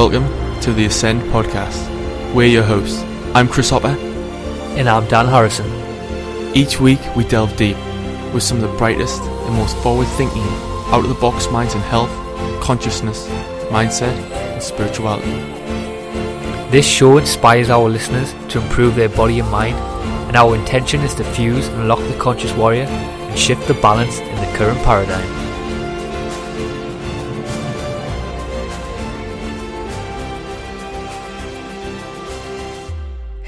Welcome to the Ascend podcast. We're your hosts. I'm Chris Hopper. And I'm Dan Harrison. Each week we delve deep with some of the brightest and most forward thinking, out of the box minds in health, consciousness, mindset, and spirituality. This show inspires our listeners to improve their body and mind, and our intention is to fuse and unlock the conscious warrior and shift the balance in the current paradigm.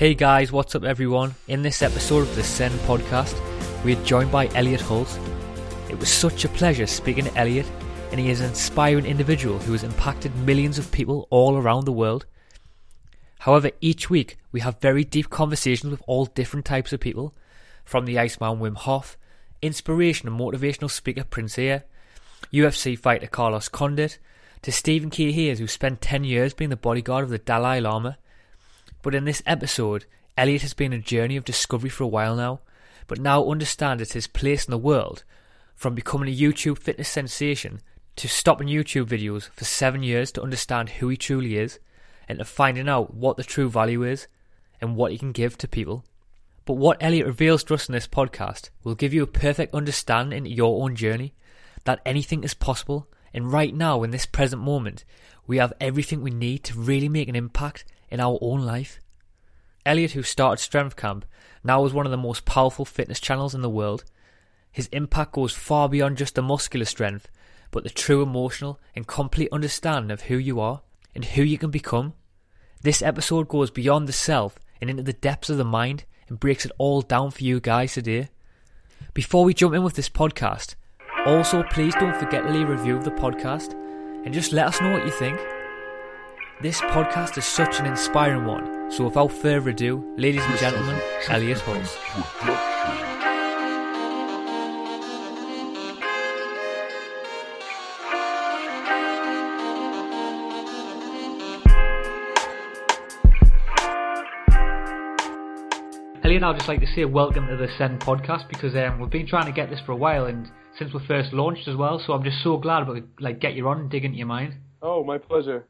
Hey guys, what's up everyone? In this episode of the Ascend podcast, we are joined by Elliot Hulse. It was such a pleasure speaking to Elliot, and he is an inspiring individual who has impacted millions of people all around the world. However, each week we have very deep conversations with all different types of people, from the Iceman Wim Hof, inspiration and motivational speaker Prince Ea, UFC fighter Carlos Condit, to Stephen K. Hayes, who spent 10 years being the bodyguard of the Dalai Lama, but in this episode, Elliot has been a journey of discovery for a while now, but now understands his place in the world, from becoming a YouTube fitness sensation to stopping YouTube videos for seven years to understand who he truly is, and to finding out what the true value is and what he can give to people. But what Elliot reveals to us in this podcast will give you a perfect understanding into your own journey, that anything is possible, and right now in this present moment, we have everything we need to really make an impact in our own life. Elliot, who started Strength Camp, now is one of the most powerful fitness channels in the world. His impact goes far beyond just the muscular strength, but the true emotional and complete understanding of who you are and who you can become. This episode goes beyond the self and into the depths of the mind and breaks it all down for you guys today. Before we jump in with this podcast, also please don't forget to leave a review of the podcast and just let us know what you think. This podcast is such an inspiring one, so without further ado, ladies and gentlemen, Elliot Hulse. Elliot, I'd just like to say welcome to the Ascend podcast because um, we've been trying to get this for a while and since we first launched as well, so I'm just so glad we could like get you on and dig into your mind. Oh, my pleasure.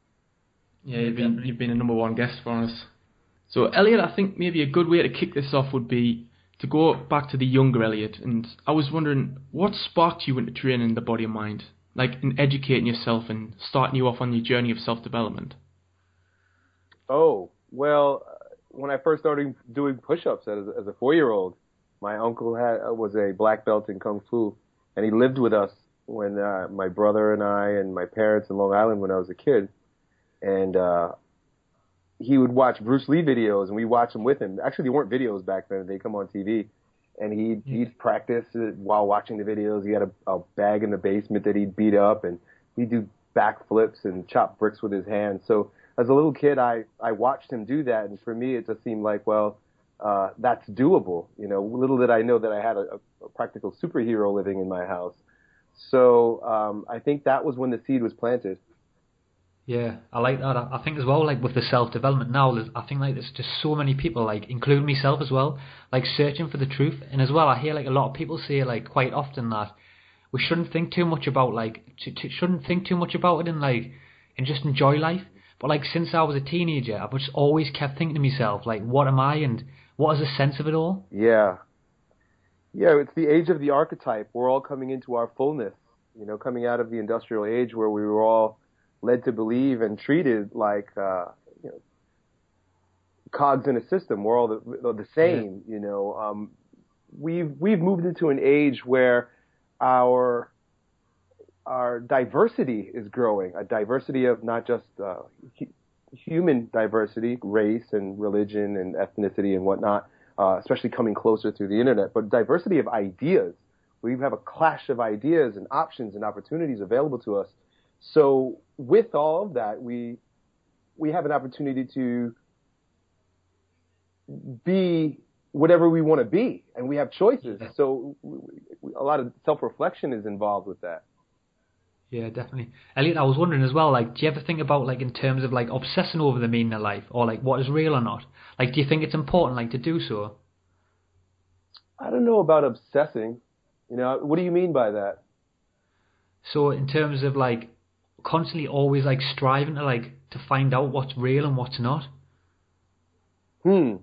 Yeah, you've been, you've been a number one guest for us. So, Elliot, I think maybe a good way to kick this off would be to go back to the younger Elliot. And I was wondering, what sparked you into training the body and mind? Like, in educating yourself and starting you off on your journey of self development? Oh, well, when I first started doing push-ups as, as a four-year-old, my uncle had was a black belt in kung fu, and he lived with us when uh, my brother and I and my parents in Long Island when I was a kid, and uh, he would watch Bruce Lee videos, and we watch them with him. Actually, they weren't videos back then; they come on TV, and he'd he'd practice it while watching the videos. He had a, a bag in the basement that he'd beat up, and he'd do backflips and chop bricks with his hands. So as a little kid, I, I watched him do that, and for me, it just seemed like, well, uh, that's doable. You know, little did I know that I had a, a practical superhero living in my house. So um, I think that was when the seed was planted. Yeah, I like that. I think as well, like with the self development now, I think like there's just so many people, like including myself as well, like searching for the truth. And as well, I hear like a lot of people say like quite often that we shouldn't think too much about like to, to, shouldn't think too much about it and like and just enjoy life. But like since I was a teenager, I've just always kept thinking to myself, like, what am I and what is the sense of it all? Yeah. Yeah, it's the age of the archetype. We're all coming into our fullness, you know, coming out of the industrial age where we were all led to believe and treated like, uh, you know, cogs in a system. We're all the, the same, yeah. you know. Um, we've, we've moved into an age where our, our diversity is growing, a diversity of not just uh, human diversity, race and religion and ethnicity and whatnot, uh, especially coming closer through the internet, but diversity of ideas. We have a clash of ideas and options and opportunities available to us. So with all of that, we we have an opportunity to be whatever we want to be, and we have choices. So a lot of self-reflection is involved with that. Yeah, definitely. Elliot, I was wondering as well, like, do you ever think about, like, in terms of, like, obsessing over the meaning of life, or, like, what is real or not? Like, do you think it's important, like, to do so? I don't know about obsessing. You know, what do you mean by that? So, in terms of, like, constantly always like striving to like to find out what's real and what's not? Hmm.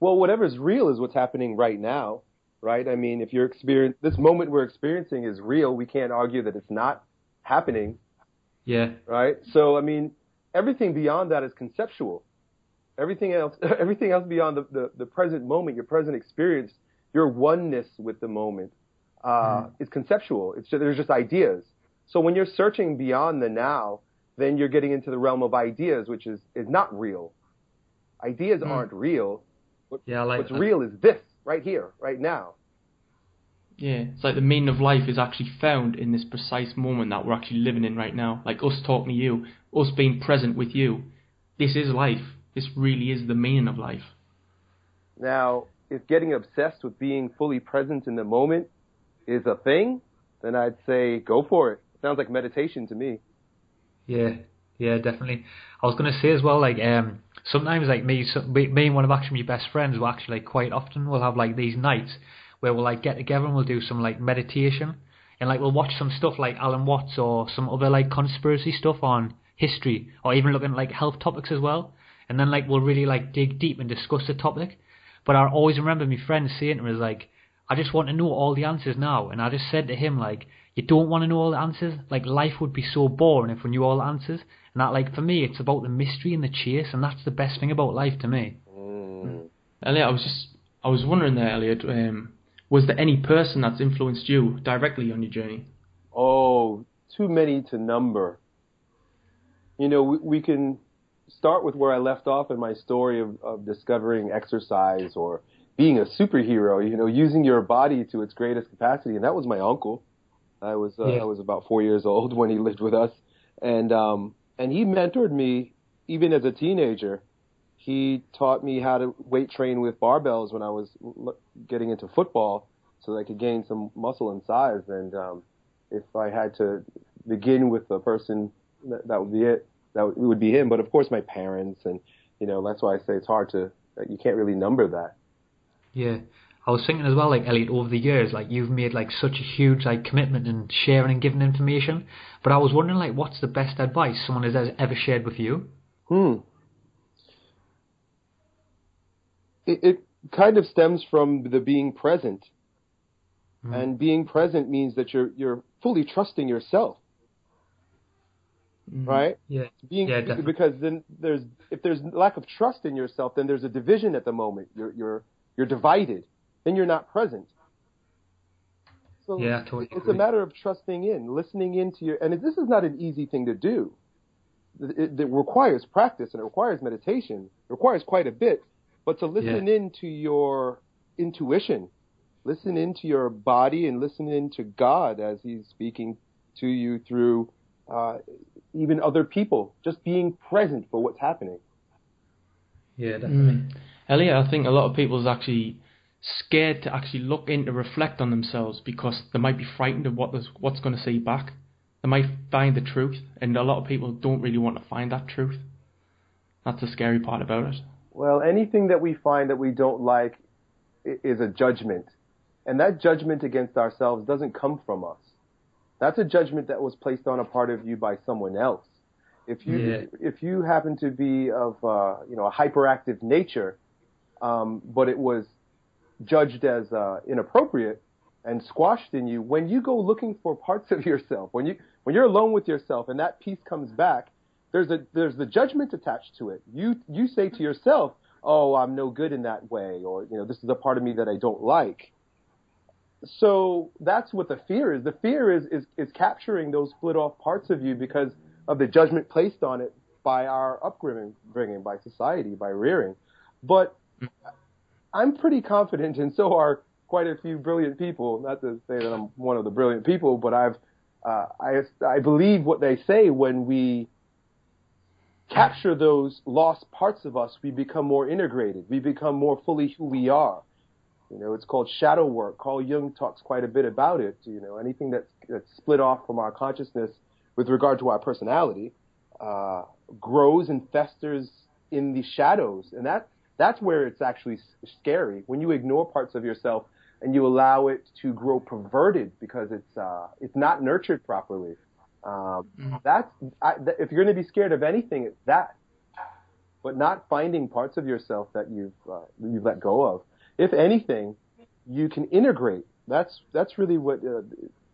Well, whatever's real is what's happening right now, right? I mean, if you're experience this moment we're experiencing is real, we can't argue that it's not happening, Yeah. right? So, I mean, everything beyond that is conceptual. Everything else, everything else beyond the, the, the present moment, your present experience, your oneness with the moment, uh, is conceptual. It's just, there's just ideas. So when you're searching beyond the now, then you're getting into the realm of ideas, which is, is not real. Ideas Mm. aren't real. What, Yeah, like what's that. real is this, right here, right now. Yeah, it's like the meaning of life is actually found in this precise moment that we're actually living in right now. Like us talking to you, us being present with you. This is life. This really is the meaning of life. Now, if getting obsessed with being fully present in the moment is a thing, then I'd say go for it. Sounds like meditation to me. Yeah, yeah, definitely. I was gonna say as well, like um, sometimes like me, so, me, and one of actually my best friends will actually like quite often we'll have like these nights where we'll like get together and we'll do some like meditation and like we'll watch some stuff like Alan Watts or some other like conspiracy stuff on history or even looking at like health topics as well. And then like we'll really like dig deep and discuss the topic. But I always remember my friend saying to me like, I just want to know all the answers now. And I just said to him like, you don't want to know all the answers. Like life would be so boring if we knew all the answers. And that like for me, it's about the mystery and the chase, and that's the best thing about life to me. Mm. Elliot, I was just, I was wondering there, Elliot, um, was there any person that's influenced you directly on your journey? Oh, too many to number. You know, we, we can start with where I left off in my story of, of discovering exercise or being a superhero, you know, using your body to its greatest capacity. And that was my uncle. I was, uh, Yeah. I was about four years old when he lived with us. And, um, and he mentored me even as a teenager. He taught me how to weight train with barbells when I was getting into football so that I could gain some muscle and size. And, um, if I had to begin with a person, that, that would be it. That would, it would be him. But of course, my parents, and you know, that's why I say it's hard to. You can't really number that. Yeah. I was thinking as well, like Elliot, over the years, like you've made like such a huge like commitment in sharing and giving information. But I was wondering, like, what's the best advice someone has ever shared with you? Hmm. It, it kind of stems from the being present, Hmm. and being present means that you're you're fully trusting yourself, Mm. right? Yeah. being Yeah, definitely. because then there's if there's lack of trust in yourself, then there's a division at the moment. You're you're you're divided. Then you're not present. So Yeah, totally it's agree. a matter of trusting in, listening into your, and this is not an easy thing to do. It, it requires practice and it requires meditation. It requires quite a bit. But to listen into your intuition, listen into your body, and listen into God as He's speaking to you through uh, even other people, just being present for what's happening. Yeah, Mm. Elliot, I think a lot of people is actually scared to actually look in to reflect on themselves because they might be frightened of what what's going to say back. They might find the truth, and a lot of people don't really want to find that truth. That's the scary part about it. Well, anything that we find that we don't like is a judgment. And that judgment against ourselves doesn't come from us. That's a judgment that was placed on a part of you by someone else. If you Yeah. if you happen to be of uh, you know a hyperactive nature, um, but it was judged as uh, inappropriate and squashed in you, when you go looking for parts of yourself, when you when you're alone with yourself and that piece comes back, there's a there's the judgment attached to it. You you say to yourself, "Oh, I'm no good in that way," or you know, "This is a part of me that I don't like." So that's what the fear is. The fear is is is capturing those split off parts of you because of the judgment placed on it by our upbringing, by society, by rearing. But I'm pretty confident, and so are quite a few brilliant people. Not to say that I'm one of the brilliant people, but I've uh, I I believe what they say when we capture those lost parts of us, we become more integrated. We become more fully who we are. You know, it's called shadow work. Carl Jung talks quite a bit about it. You know, anything that's that's split off from our consciousness with regard to our personality uh, grows and festers in the shadows, and that that's where it's actually scary when you ignore parts of yourself and you allow it to grow perverted because it's uh, it's not nurtured properly. Um, mm. That's I, th- if you're going to be scared of anything, it's that. But not finding parts of yourself that you've uh, you've let go of. If anything, you can integrate. That's that's really what uh,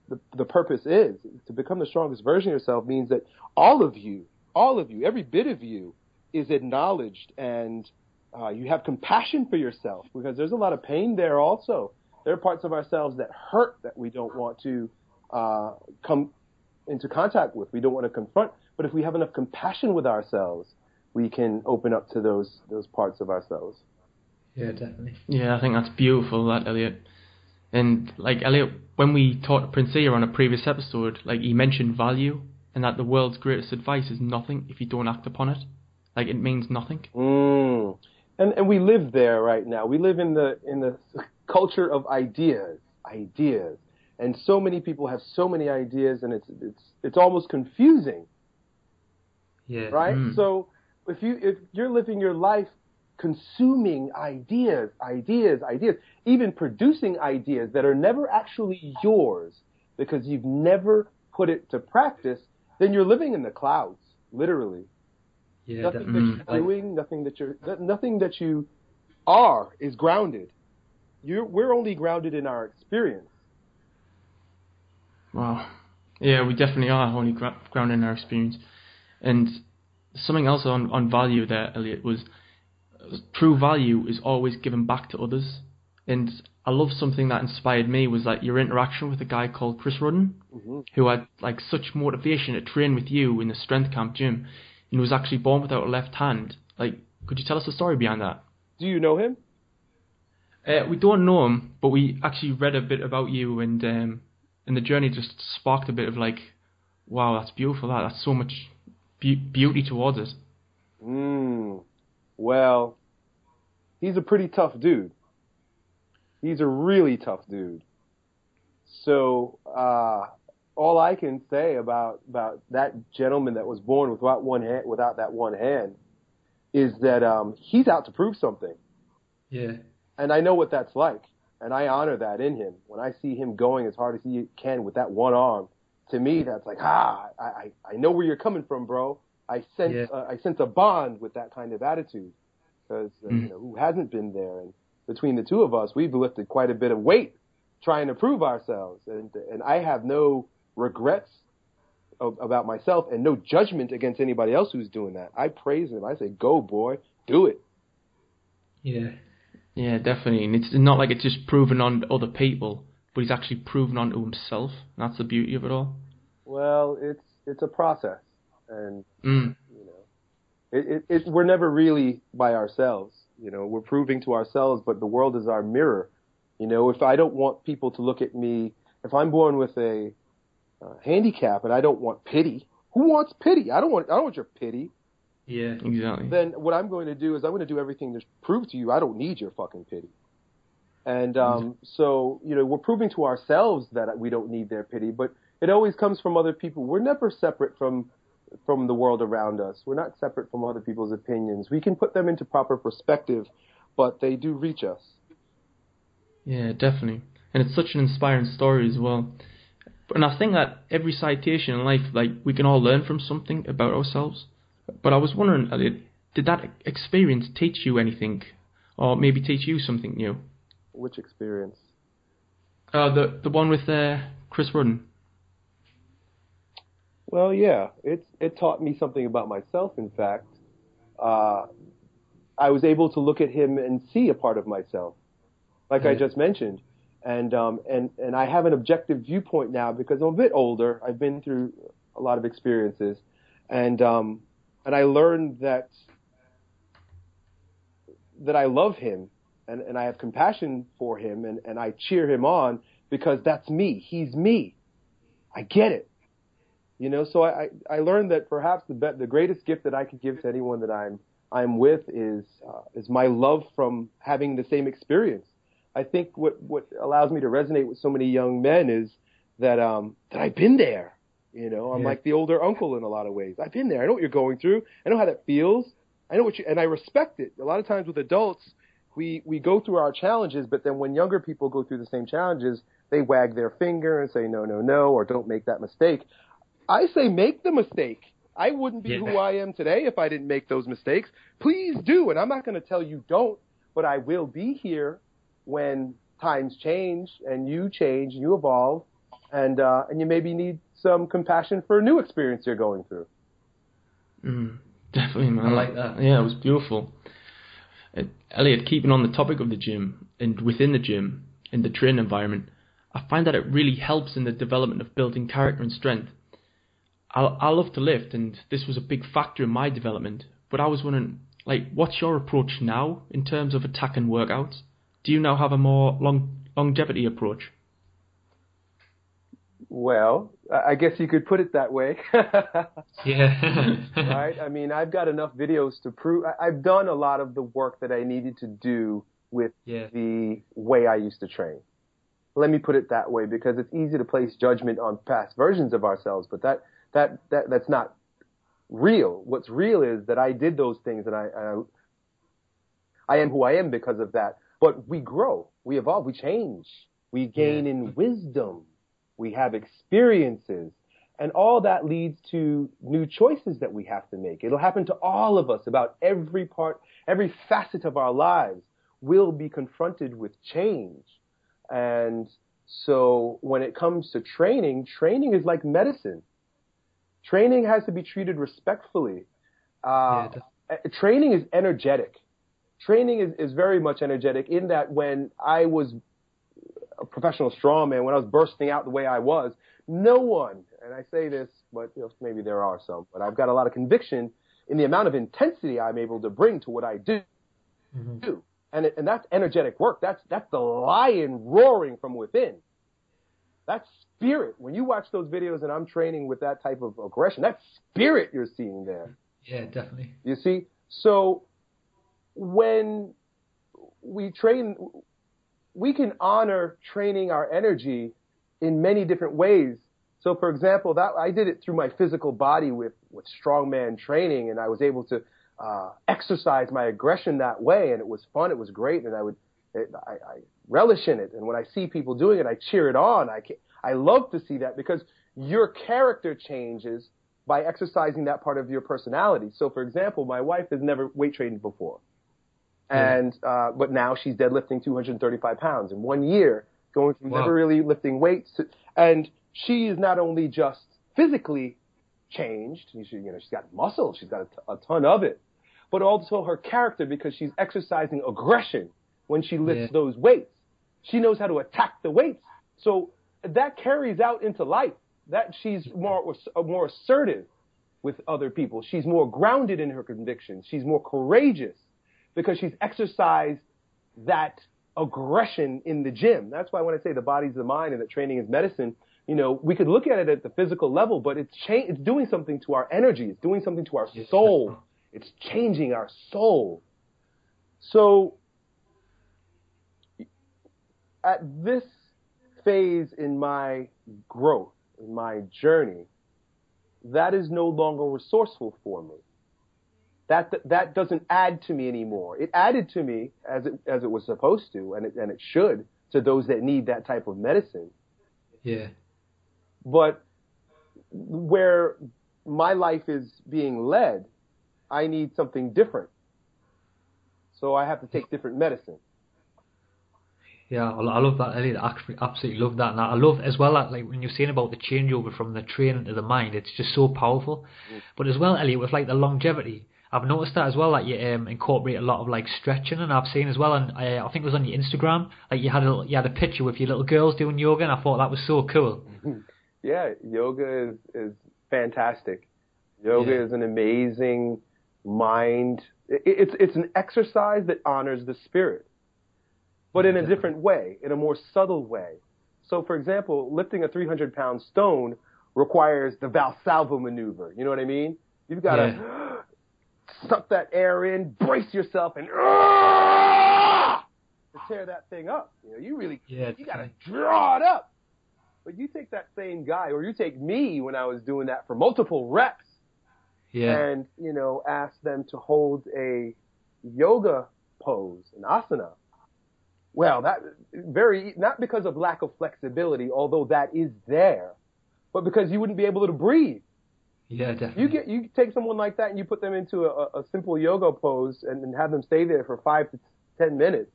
the the purpose is. To become the strongest version of yourself means that all of you, all of you, every bit of you, is acknowledged and uh, you have compassion for yourself because there's a lot of pain there also. There are parts of ourselves that hurt that we don't want to uh, come into contact with. We don't want to confront. But if we have enough compassion with ourselves, we can open up to those those parts of ourselves. Yeah, definitely. Yeah, I think that's beautiful, that Elliot. And like Elliot, when we talked to Prince Ea on a previous episode, like he mentioned value and that the world's greatest advice is nothing if you don't act upon it. Like it means nothing. Mm. And and we live there right now. We live in the in the culture of ideas, ideas, and so many people have so many ideas, and it's it's it's almost confusing. Yeah. Right. Mm. So if you if you're living your life consuming ideas, ideas, ideas, even producing ideas that are never actually yours because you've never put it to practice, then you're living in the clouds, literally. Yeah, nothing that, that you're mm, doing, nothing that you're, nothing that you are is grounded. You're, we're only grounded in our experience. Wow. Yeah, we definitely are only gra- grounded in our experience. And something else on, on value there, Elliot, was true value is always given back to others. And I love something that inspired me was like your interaction with a guy called Chris Rudden, mm-hmm. who had like such motivation to train with you in the strength camp gym, and was actually born without a left hand. Like, could you tell us the story behind that? Do you know him? Uh, we don't know him, but we actually read a bit about you, and um, and the journey just sparked a bit of like, wow, that's beautiful. That that's so much be- beauty towards it. Hmm. Well, he's a pretty tough dude. He's a really tough dude. So uh, all I can say about about that gentleman that was born without one hand, without that one hand, is that um, he's out to prove something. Yeah. And I know what that's like, and I honor that in him. When I see him going as hard as he can with that one arm, to me that's like ah, I I, I know where you're coming from, bro. I sense yeah. uh, I sense a bond with that kind of attitude because uh, mm. you know who hasn't been there and between the two of us we've lifted quite a bit of weight trying to prove ourselves and and I have no regrets of, about myself and no judgment against anybody else who's doing that. I praise him. I say go boy, do it. Yeah. Yeah, definitely. And it's not like it's just proven on other people, but he's actually proven onto himself. That's the beauty of it all. Well, it's it's a process and mm. you know, it, it, it, we're never really by ourselves. You know, we're proving to ourselves, but the world is our mirror. You know, if I don't want people to look at me, if I'm born with a uh, handicap and I don't want pity, who wants pity? I don't want. I don't want your pity. Yeah, exactly. Then what I'm going to do is I'm going to do everything to prove to you I don't need your fucking pity. And um, mm-hmm. so, you know, we're proving to ourselves that we don't need their pity, but it always comes from other people. We're never separate from from the world around us. We're not separate from other people's opinions. We can put them into proper perspective, but they do reach us. Yeah, definitely. And it's such an inspiring story as well. And I think that every citation in life, like, we can all learn from something about ourselves. But I was wondering, did that experience teach you anything? Or maybe teach you something new? Which experience? Uh, the the one with uh, Chris Rudden. Well, yeah, it it taught me something about myself. In fact, uh, I was able to look at him and see a part of myself, like I just mentioned, and um, and and I have an objective viewpoint now because I'm a bit older. I've been through a lot of experiences, and um, and I learned that that I love him and, and I have compassion for him and, and I cheer him on because that's me. He's me. I get it. You know, so I, I learned that perhaps the be- the greatest gift that I could give to anyone that I'm I'm with is uh, is my love from having the same experience. I think what what allows me to resonate with so many young men is that um that I've been there. You know, I'm yeah. like the older uncle in a lot of ways. I've been there. I know what you're going through. I know how that feels. I know what you and I respect it. A lot of times with adults we we go through our challenges, but then when younger people go through the same challenges, they wag their finger and say no, no, no, or don't make that mistake. I say make the mistake. I wouldn't be Yeah. who I am today if I didn't make those mistakes. Please do, and I'm not going to tell you don't, but I will be here when times change and you change, you evolve, and uh, and you maybe need some compassion for a new experience you're going through. Mm, definitely, man. I like that. Yeah, it was beautiful. Uh, Elliot, keeping on the topic of the gym and within the gym, in the training environment, I find that it really helps in the development of building character and strength. I, I love to lift, and this was a big factor in my development. But I was wondering, like, what's your approach now in terms of attacking workouts? Do you now have a more long longevity approach? Well, I I guess you could put it that way. Yeah. right? I mean, I've got enough videos to prove. I- I've done a lot of the work that I needed to do with Yeah. the way I used to train. Let me put it that way because it's easy to place judgment on past versions of ourselves, but that that that that's not real. What's real is that I did those things and I I, I am who I am because of that. But we grow, we evolve, we change, we gain in wisdom, we have experiences, and all that leads to new choices that we have to make. It'll happen to all of us about every part, every facet of our lives will be confronted with change. And so when it comes to training, training is like medicine. Training has to be treated respectfully. Uh, uh, training is energetic. Training is, is very much energetic in that when I was a professional strongman, when I was bursting out the way I was, no one, and I say this, but you know, maybe there are some, but I've got a lot of conviction in the amount of intensity I'm able to bring to what I do. do. And, it, and that's energetic work. That's, that's the lion roaring from within. That's spirit. When you watch those videos and I'm training with that type of aggression, that's spirit you're seeing there. yeah, definitely. You see? So when we train, we can honor training our energy in many different ways. So for example, that I did it through my physical body with, with strongman training and I was able to uh, exercise my aggression that way and it was fun, it was great and I would, it, I, I relish in it. And when I see people doing it, I cheer it on. I, ca- I love to see that because your character changes by exercising that part of your personality. So for example, my wife has never weight trained before. And, uh, but now she's deadlifting 235 pounds in one year, going from never really lifting weights. To, and she is not only just physically changed, she, you know, she's got muscle, she's got a, t- a ton of it, but also her character because she's exercising aggression when she lifts Yeah. those weights. She knows how to attack the weights. So that carries out into life. That she's more more assertive with other people. She's more grounded in her convictions. She's more courageous because she's exercised that aggression in the gym. That's why when I say the body's the mind and that training is medicine, you know, we could look at it at the physical level, but it's cha- it's doing something to our energy. It's doing something to our soul. It's changing our soul. So at this phase in my growth, in my journey, that is no longer resourceful for me. That, that doesn't add to me anymore. It added to me as it, as it was supposed to, and it, and it should to those that need that type of medicine. Yeah. But where my life is being led, I need something different. So I have to take different medicine. Yeah, I, love that. Elliot. I absolutely love that, and I love as well that like when you're saying about the changeover from the training to the mind, it's just so powerful. Mm. But as well, Elliot, with like the longevity, I've noticed that as well. Like you um, incorporate a lot of like stretching, and I've seen as well, and uh, I think it was on your Instagram, like you had a you had a picture with your little girls doing yoga, and I thought that was so cool. Yeah, yoga is is fantastic. Yoga Yeah. is an amazing mind. It, it's it's an exercise that honors the spirit, but in a different way, in a more subtle way. So, for example, lifting a 300 pound stone requires the Valsalva maneuver. You know what I mean? You've got to suck that air in, brace yourself, and to tear that thing up. You know, you really Yeah, you got to draw it up. But you take that same guy, or you take me when I was doing that for multiple reps, Yeah, and you know, ask them to hold a yoga pose, an asana. Well, that very not because of lack of flexibility, although that is there, but because you wouldn't be able to breathe. Yeah, definitely. You get you take someone like that and you put them into a, a simple yoga pose and, and have them stay there for five to ten minutes.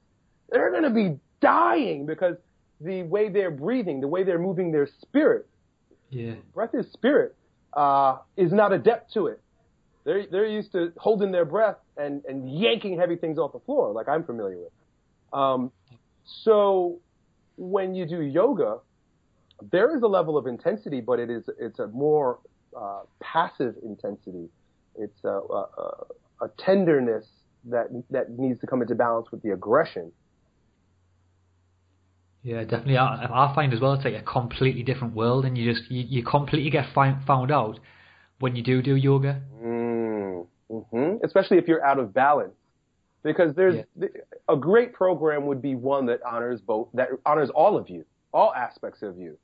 They're going to be dying because the way they're breathing, the way they're moving their spirit, yeah, breath is spirit, uh, is not adept to it. They're they're used to holding their breath and and yanking heavy things off the floor, like I'm familiar with. Um, so when you do yoga, there is a level of intensity, but it is it's a more uh, passive intensity. It's a, a, a tenderness that that needs to come into balance with the aggression. Yeah, definitely. I, I find as well it's like a completely different world, and you just you, you completely get find, found out when you do do yoga. Mm, hmm Especially if you're out of balance, because there's yeah. a great program would be one that honors both that honors all of you, all aspects of you.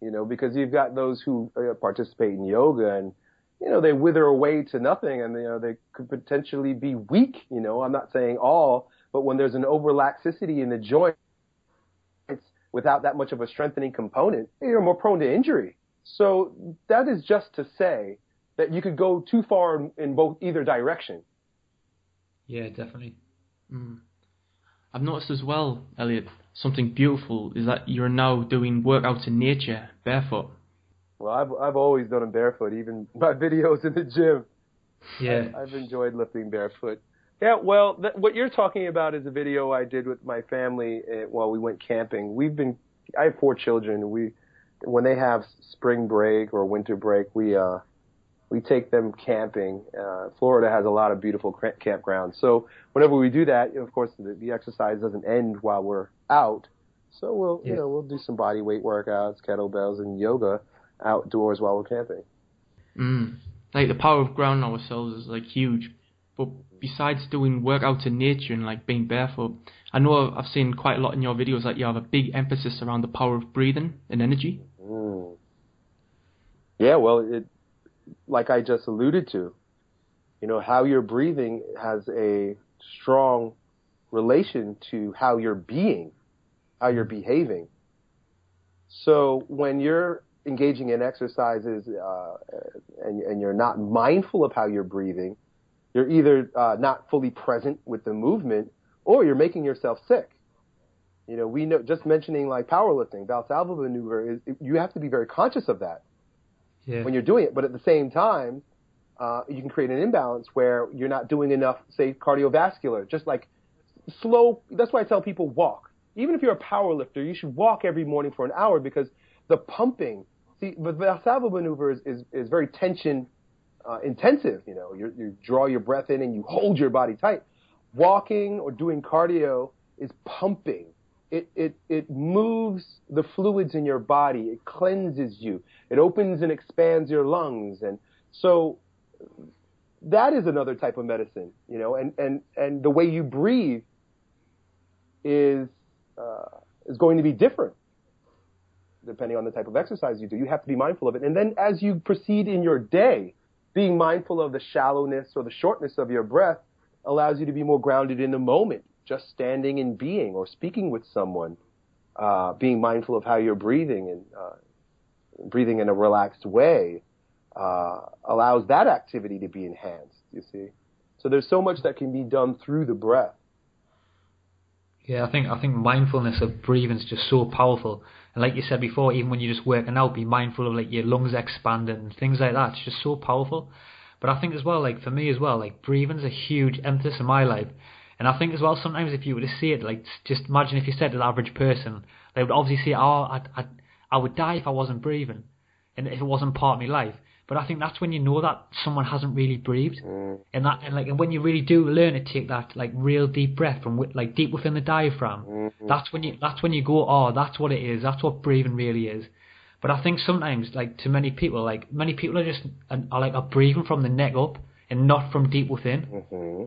You know, because you've got those who uh, participate in yoga and you know they wither away to nothing, and you know they could potentially be weak. You know, I'm not saying all, but when there's an overlaxicity in the joint without that much of a strengthening component, you're more prone to injury. So that is just to say that you could go too far in, in both either direction. Yeah, definitely. Mm. I've noticed as well, Elliot, something beautiful is that you're now doing workouts in nature barefoot. Well, I've I've always done them barefoot, even my videos in the gym. Yeah, I've, I've enjoyed lifting barefoot. Yeah, well, th- what you're talking about is a video I did with my family uh, while we went camping. We've been, I have four children. We, when they have spring break or winter break, we, uh, we take them camping. Uh, Florida has a lot of beautiful campgrounds. So whenever we do that, of course, the, the exercise doesn't end while we're out. So we'll, yeah. you know, we'll do some body weight workouts, kettlebells, and yoga outdoors while we're camping. Mm. Like the power of ground ourselves is like huge but besides doing workouts in nature and like being barefoot, I know I've seen quite a lot in your videos that you have a big emphasis around the power of breathing and energy. Mm. Yeah, well, it, like I just alluded to, you know, how you're breathing has a strong relation to how you're being, how you're behaving. So when you're engaging in exercises uh, and, and you're not mindful of how you're breathing, you're either uh, not fully present with the movement or you're making yourself sick. You know, we know just mentioning like powerlifting, Valsalva maneuver is you have to be very conscious of that yeah. when you're doing it. But at the same time, uh, you can create an imbalance where you're not doing enough, say, cardiovascular. Just like slow. That's why I tell people walk. Even if you're a power lifter, you should walk every morning for an hour because the pumping. See, the Valsalva maneuver is, is, is very tension uh, intensive. You know, you you draw your breath in and you hold your body tight. Walking or doing cardio is pumping. It, it, it moves the fluids in your body. It cleanses you. It opens and expands your lungs. And so that is another type of medicine, you know, and, and, and the way you breathe is, is going to be different depending on the type of exercise you do. You have to be mindful of it. And then as you proceed in your day, being mindful of the shallowness or the shortness of your breath allows you to be more grounded in the moment, just standing and being or speaking with someone, uh, being mindful of how you're breathing and uh, breathing in a relaxed way uh, allows that activity to be enhanced. You see, so there's so much that can be done through the breath. Yeah, I think I think mindfulness of breathing is just so powerful. And like you said before, even when you're just working out, be mindful of like your lungs expanding and things like that. It's just so powerful. But I think as well, like for me as well, like breathing's a huge emphasis in my life. And I think as well, sometimes if you were to see it, like just imagine if you said to the average person, they would obviously say, "Oh, I, I, I would die if I wasn't breathing, and if it wasn't part of my life." But I think that's when you know that someone hasn't really breathed, mm. and that and like and when you really do learn to take that like real deep breath from like deep within the diaphragm, mm-hmm. that's when you that's when you go, oh, that's what it is. That's what breathing really is. But I think sometimes, like to many people, like many people are just are like are breathing from the neck up and not from deep within. Mm-hmm.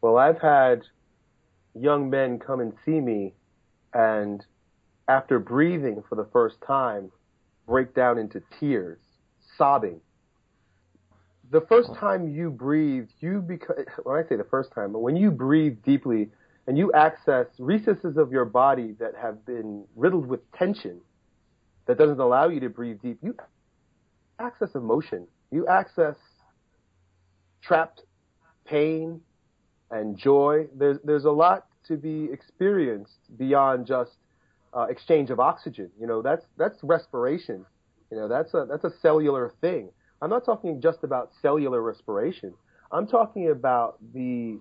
Well, I've had young men come and see me, and after breathing for the first time, break down into tears sobbing. the first time you breathe, you because when I say the first time, but when you breathe deeply and you access recesses of your body that have been riddled with tension that doesn't allow you to breathe deep, you access emotion. You access trapped pain and joy. There's there's a lot to be experienced beyond just uh, exchange of oxygen. You know, that's that's respiration. You know, that's a that's a cellular thing. I'm not talking just about cellular respiration. I'm talking about the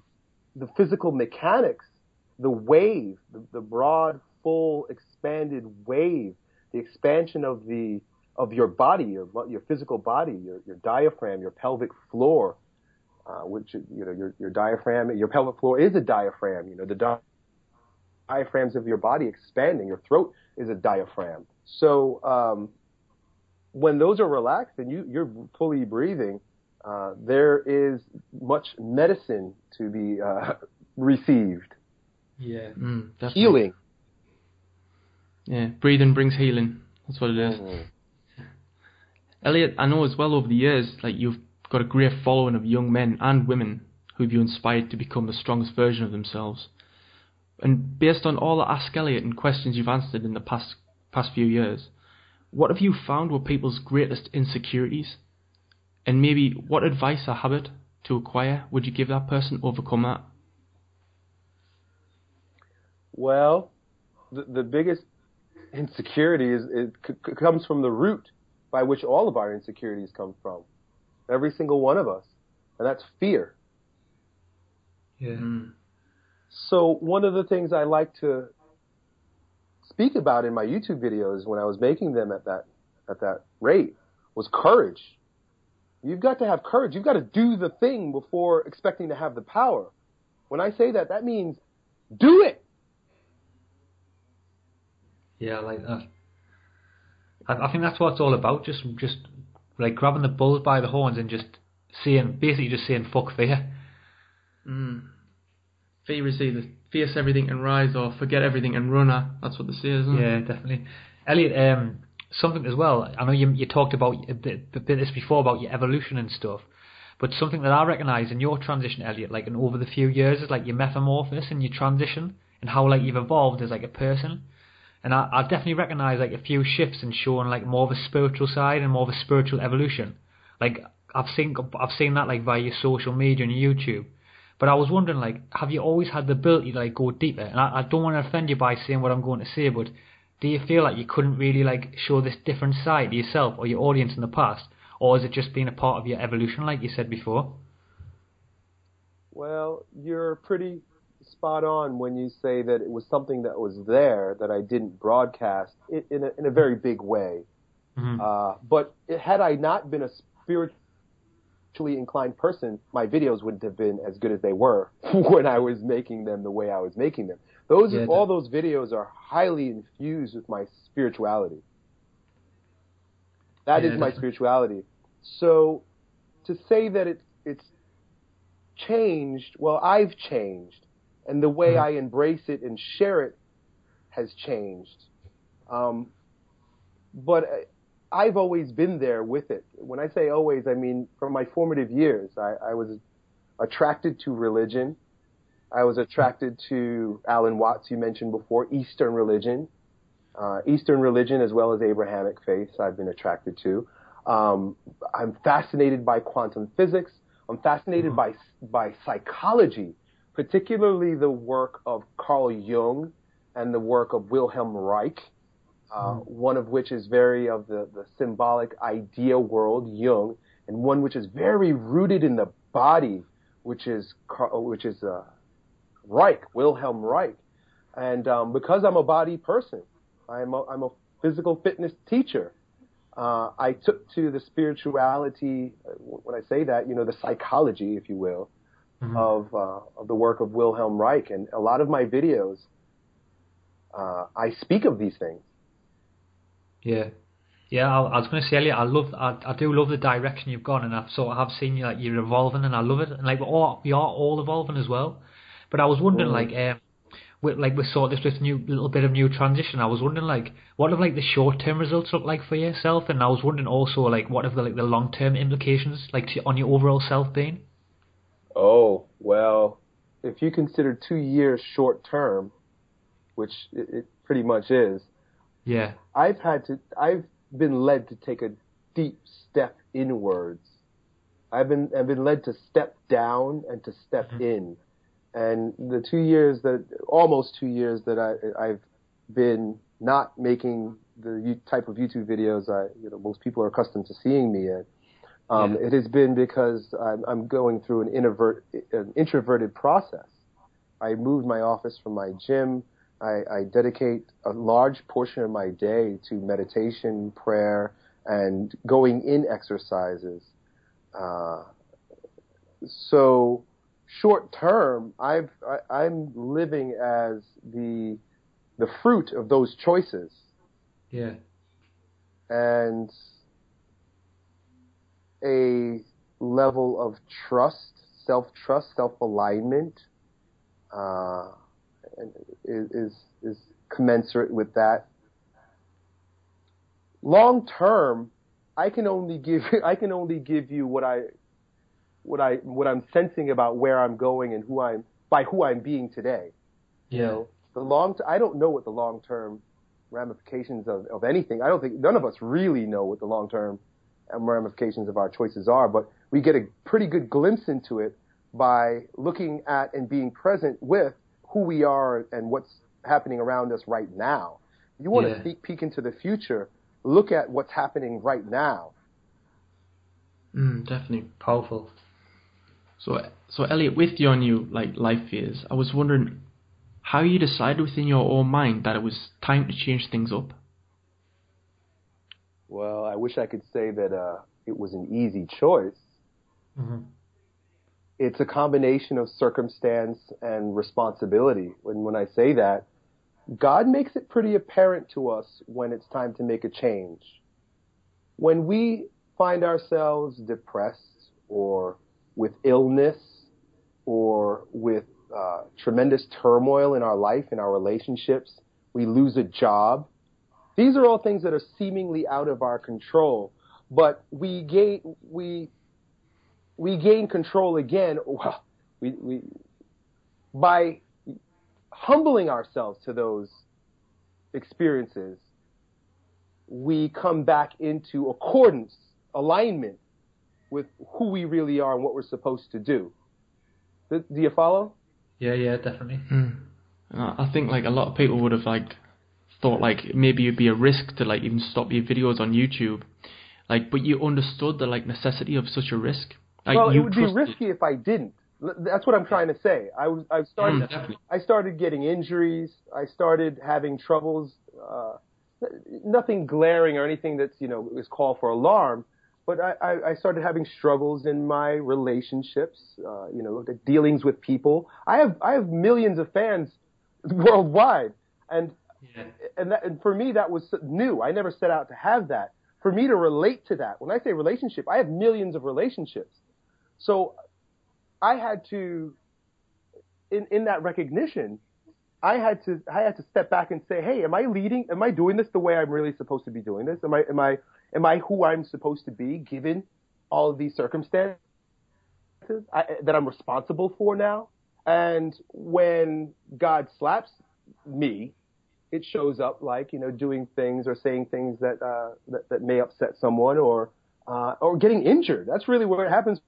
the physical mechanics, the wave, the, the broad, full, expanded wave, the expansion of the of your body, your your physical body, your your diaphragm, your pelvic floor, uh, which you know your your diaphragm, your pelvic floor is a diaphragm. You know the di- diaphragms of your body expanding. Your throat is a diaphragm. So um, when those are relaxed and you you're fully breathing, uh, there is much medicine to be uh, received. Yeah, Mm, definitely. Healing. Yeah, breathing brings healing. That's what it is. Mhm. Elliot, I know as well over the years, like you've got a great following of young men and women who've you inspired to become the strongest version of themselves. And based on all the Ask Elliot and questions you've answered in the past past few years, what have you found were people's greatest insecurities? And maybe what advice or habit to acquire would you give that person to overcome that? Well, the, the biggest insecurity is it c- c- comes from the root by which all of our insecurities come from. Every single one of us, and that's fear. yeah, Mm. So one of the things I like to speak about in my YouTube videos when I was making them at that at that rate was courage. You've got to have courage. You've got to do the thing before expecting to have the power. When I say that, that means do it. yeah. Like that. I, I think that's what it's all about. Just, just like grabbing the bulls by the horns and just saying, basically, just saying "fuck fear." Mm. Fear is either face everything and rise or forget everything and run. That's what they say, isn't it? Yeah, definitely. Elliot, um, something as well. I know you you talked about a bit, a bit this before about your evolution and stuff, but something that I recognise in your transition, Elliot, like in over the few years, is like your metamorphosis and your transition and how like you've evolved as like a person. And I, I definitely recognise like a few shifts in showing like more of a spiritual side and more of a spiritual evolution. Like I've seen I've seen that like via your social media and YouTube. But I was wondering, like, have you always had the ability to like go deeper? And I, I don't want to offend you by saying what I'm going to say, but do you feel like you couldn't really like show this different side to yourself or your audience in the past, or has it just been a part of your evolution, like you said before? Well, you're pretty spot on when you say that it was something that was there that I didn't broadcast in, in, a, in a very big way. Mhm. Uh, but had I not been a spiritually inclined person, my videos wouldn't have been as good as they were when I was making them the way I was making them. Those Yeah, all those videos are highly infused with my spirituality. That is Yeah, my spirituality. So to say that it's it's changed, well, I've changed, and the way Mhm. I embrace it and share it has changed. Um, but I- I've always been there with it. When I say always, I mean from my formative years. I, I was attracted to religion. I was attracted to Alan Watts, you mentioned before, Eastern religion. Uh, Eastern religion as well as Abrahamic faiths I've been attracted to. Um, I'm fascinated by quantum physics. I'm fascinated by by psychology, particularly the work of Carl Jung and the work of Wilhelm Reich, uh, one of which is very of the, the symbolic idea world, Jung, and one which is very rooted in the body, which is which is uh, Reich, Wilhelm Reich. And um, because I'm a body person, I'm a, I'm a physical fitness teacher. Uh, I took to the spirituality. uh, When I say that, you know, the psychology, if you will, Mhm. of uh, of the work of Wilhelm Reich, and a lot of my videos, uh, I speak of these things. Yeah, yeah. I, I was going to say, Elliot, I love, I, I do love the direction you've gone, and I've sort of have seen you like you're evolving, and I love it. And like we're all, we are all evolving as well. But I was wondering, Mm. like, um, with, like we saw this with new little bit of new transition. I was wondering like what have like the short term results look like for yourself, and I was wondering also like what have the like the long term implications like to, on your overall self been. Oh well, if you consider two years short term, which it, it pretty much is. Yeah. I've had to. I've been led to take a deep step inwards. I've been I've been led to step down and to step mm-hmm. in and the two years that, almost two years that I, I've been not making the type of YouTube videos I, you know, most people are accustomed to seeing me in, um, yeah. it has been because I'm, I'm going through an, introvert, an introverted process. I moved my office from my gym. I, I dedicate a large portion of my day to meditation, prayer, and going in exercises. Uh, so short term, I've I, I'm living as the the fruit of those choices. Yeah. And a level of trust, self trust, self alignment, uh, is is commensurate with that. Long term, I can only give I can only give you what I what I what I'm sensing about where I'm going and who I'm by who I'm being today. Yeah. You know, the long t- I don't know what the long term ramifications of, of anything. I don't think none of us really know what the long term ramifications of our choices are, but we get a pretty good glimpse into it by looking at and being present with who we are and what's happening around us right now. You want yeah. to sneak peek into the future, look at what's happening right now. Mm, definitely powerful. So, so Elliott, with your new like life phase, I was wondering how you decided within your own mind that it was time to change things up. Well, I wish I could say that uh, it was an easy choice. Mm-hmm. It's a combination of circumstance and responsibility. When when I say that, God makes it pretty apparent to us when it's time to make a change. When we find ourselves depressed or with illness or with uh, tremendous turmoil in our life, in our relationships, we lose a job. These are all things that are seemingly out of our control, but we gain we we gain control again. Well, we, we by humbling ourselves to those experiences, we come back into accordance, alignment with who we really are and what we're supposed to do. Do, you follow? Yeah, yeah, definitely. Mm. I think like a lot of people would have like thought like maybe it'd be a risk to like even stop your videos on YouTube, like but you understood the like necessity of such a risk. Well, it would be risky if I didn't. That's what I'm trying to say. I was I started mm, I started getting injuries. I started having troubles. Uh, nothing glaring or anything that's you know is call for alarm but I, I started having struggles in my relationships, uh, you know, the dealings with people. I have I have millions of fans worldwide, and yeah. and that, and for me that was new. I never set out to have that. For me to relate to that, when I say relationship, I have millions of relationships. So I had to, in in that recognition, I had to I had to step back and say, hey, am I leading? Am I doing this the way I'm really supposed to be doing this? Am I am I Am I who I'm supposed to be given all of these circumstances I, that I'm responsible for now? And when God slaps me, it shows up like you know doing things or saying things that uh, that, that may upset someone or uh, or getting injured. That's really where it happens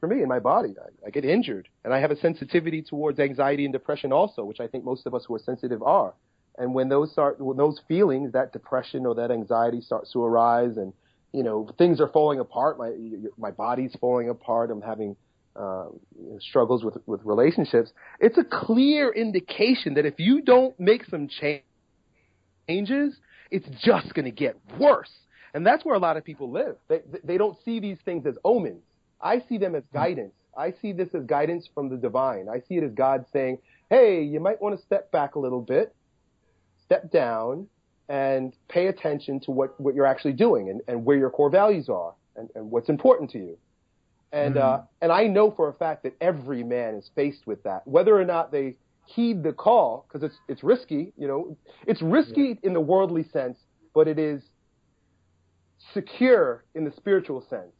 for me in my body. I, I get injured, and I have a sensitivity towards anxiety and depression also, which I think most of us who are sensitive are. And when those start, when those feelings, that depression or that anxiety starts to arise, and you know things are falling apart, my my body's falling apart. I'm having uh, struggles with with relationships. It's a clear indication that if you don't make some changes, it's just going to get worse. And that's where a lot of people live. They they don't see these things as omens. I see them as guidance. I see this as guidance from the divine. I see it as God saying, "Hey, you might want to step back a little bit step down and pay attention to what, what you're actually doing and, and where your core values are and, and what's important to you. And, mm-hmm. uh, and I know for a fact that every man is faced with that, whether or not they heed the call because it's it's risky. You know, it's risky in the worldly sense, but it is secure in the spiritual sense,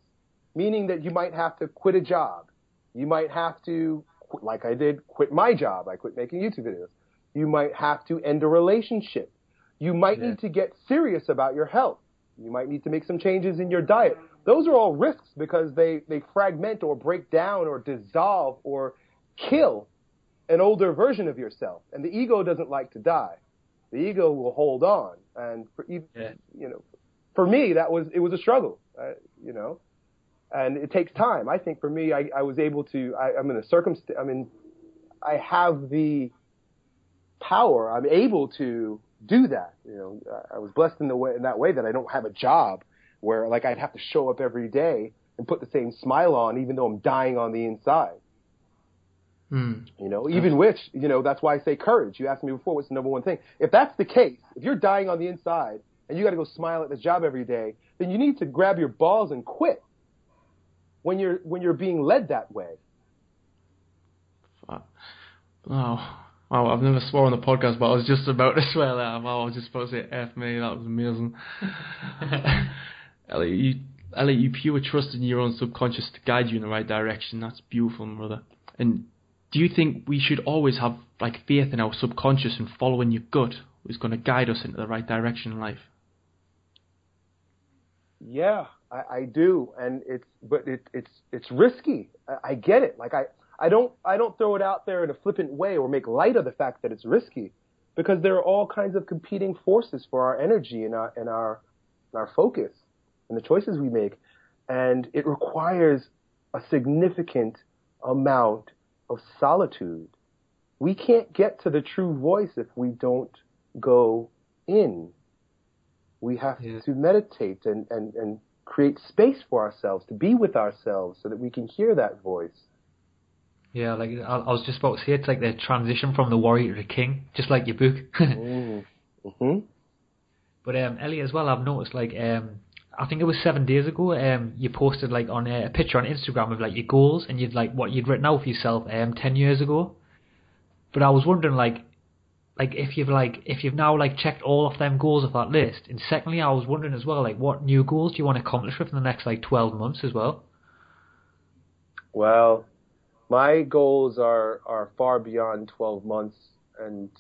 meaning that you might have to quit a job. You might have to, like I did, quit my job. I quit making YouTube videos. You might have to end a relationship. You might Yeah. need to get serious about your health. You might need to make some changes in your diet. Those are all risks because they, they fragment or break down or dissolve or kill an older version of yourself. And the ego doesn't like to die. The ego will hold on. And for you know, for me, that was, it was a struggle, uh, you know, and it takes time. I think for me, I, I was able to, I, I'm in a circumstance, I mean, I have the power. I'm able to do that. You know, I- was blessed in the way, in that way that I don't have a job where like I'd have to show up every day and put the same smile on, even though I'm dying on the inside. Hmm. You know, even which, you know, that's why I say courage. You asked me before, what's the number one thing? If that's the case, if you're dying on the inside and you got to go smile at this job every day, then you need to grab your balls and quit. When you're when you're being led that way. Wow. Wow. Wow, I've never swore on the podcast, but I was just about to swear that. Wow, I was just supposed to say F me. That was amazing. Elliott, you, Elliott, you pure trust in your own subconscious to guide you in the right direction. That's beautiful, brother. And do you think we should always have like faith in our subconscious and following your gut is going to guide us into the right direction in life? Yeah, I, I do, and it's but it, it's it's risky. I, I get it. Like I I don't I don't throw it out there in a flippant way or make light of the fact that it's risky, because there are all kinds of competing forces for our energy and our and our and our focus and the choices we make, and it requires a significant amount of solitude. We can't get to the true voice if we don't go in. We have Yeah. to meditate and, and, and create space for ourselves, to be with ourselves so that we can hear that voice. Yeah, like I, I was just about to say, it's like the transition from the warrior to the king, just like your book. mm hmm But um, Elliott, as well, I've noticed like um, I think it was seven days ago. Um, you posted like on a, a picture on Instagram of like your goals and you'd like what you'd written out for yourself um ten years ago. But I was wondering like, like if you've like if you've now like checked all of them goals off that list. And secondly, I was wondering as well like what new goals do you want to accomplish within the next like twelve months as well? Well, my goals are, are far beyond 12 months and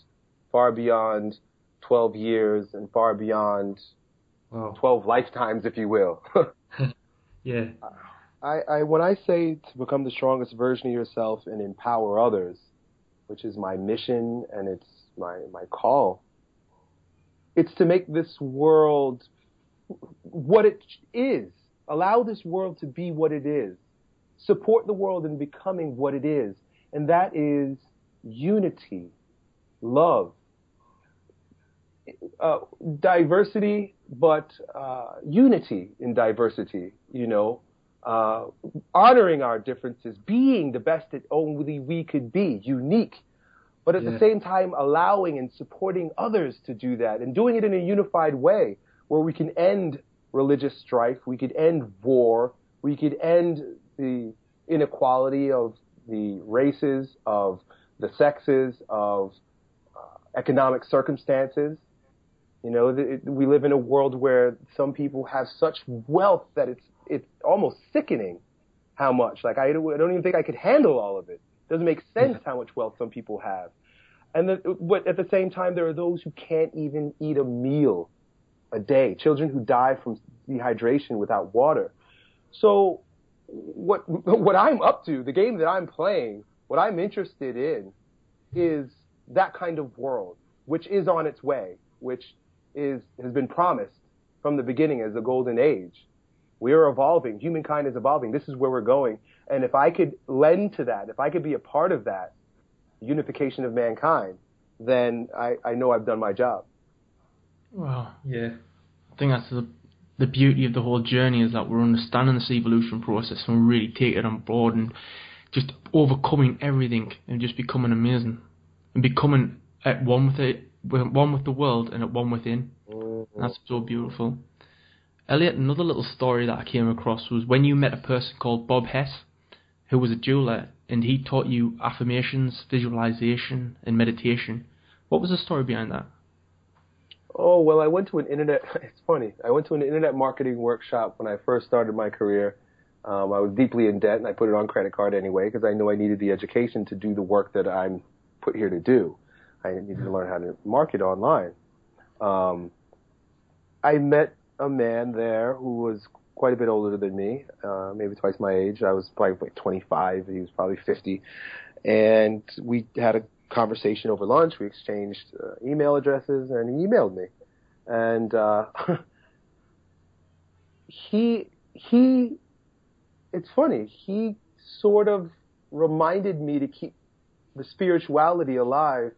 far beyond 12 years and far beyond Wow. 12 lifetimes, if you will. Yeah. I, I when I say to become the strongest version of yourself and empower others, which is my mission and it's my my call, it's to make this world what it is. Allow this world to be what it is. Support the world in becoming what it is, and that is unity, love, uh, diversity, but uh, unity in diversity. You know, uh, honoring our differences, being the best that only we could be, unique, but at Yeah. the same time allowing and supporting others to do that and doing it in a unified way where we can end religious strife, we could end war, we could end the inequality of the races, of the sexes, of uh, economic circumstances. You know, th- we live in a world where some people have such wealth that it's it's almost sickening how much. Like I don't, I don't even think I could handle all of it. It doesn't make sense how much wealth some people have. And the, but at the same time, there are those who can't even eat a meal a day. Children who die from dehydration without water. So what what I'm up to, the game that I'm playing, what I'm interested in, is that kind of world, which is on its way, which is has been promised from the beginning as the golden age. We are evolving. Humankind is evolving. This is where we're going. And if I could lend to that, if I could be a part of that unification of mankind, then I, I know I've done my job. Well, Yeah. I think that's the the beauty of the whole journey is that we're understanding this evolution process and we're really taking it on board and just overcoming everything and just becoming amazing and becoming at one with it, with- one with the world and at one within. And that's so beautiful. Elliott, another little story that I came across was when you met a person called Bob Hess, who was a jeweler and he taught you affirmations, visualization, and meditation. What was the story behind that? Oh well, I went to an internet. It's funny. I went to an internet marketing workshop when I first started my career. Um, I was deeply in debt, and I put it on credit card anyway because I knew I needed the education to do the work that I'm put here to do. I needed to learn how to market online. Um, I met a man there who was quite a bit older than me, uh, maybe twice my age. I was probably like 25. He was probably 50, and we had a conversation over lunch. We exchanged uh, email addresses, and he emailed me, and uh, he he. It's funny. He sort of reminded me to keep the spirituality alive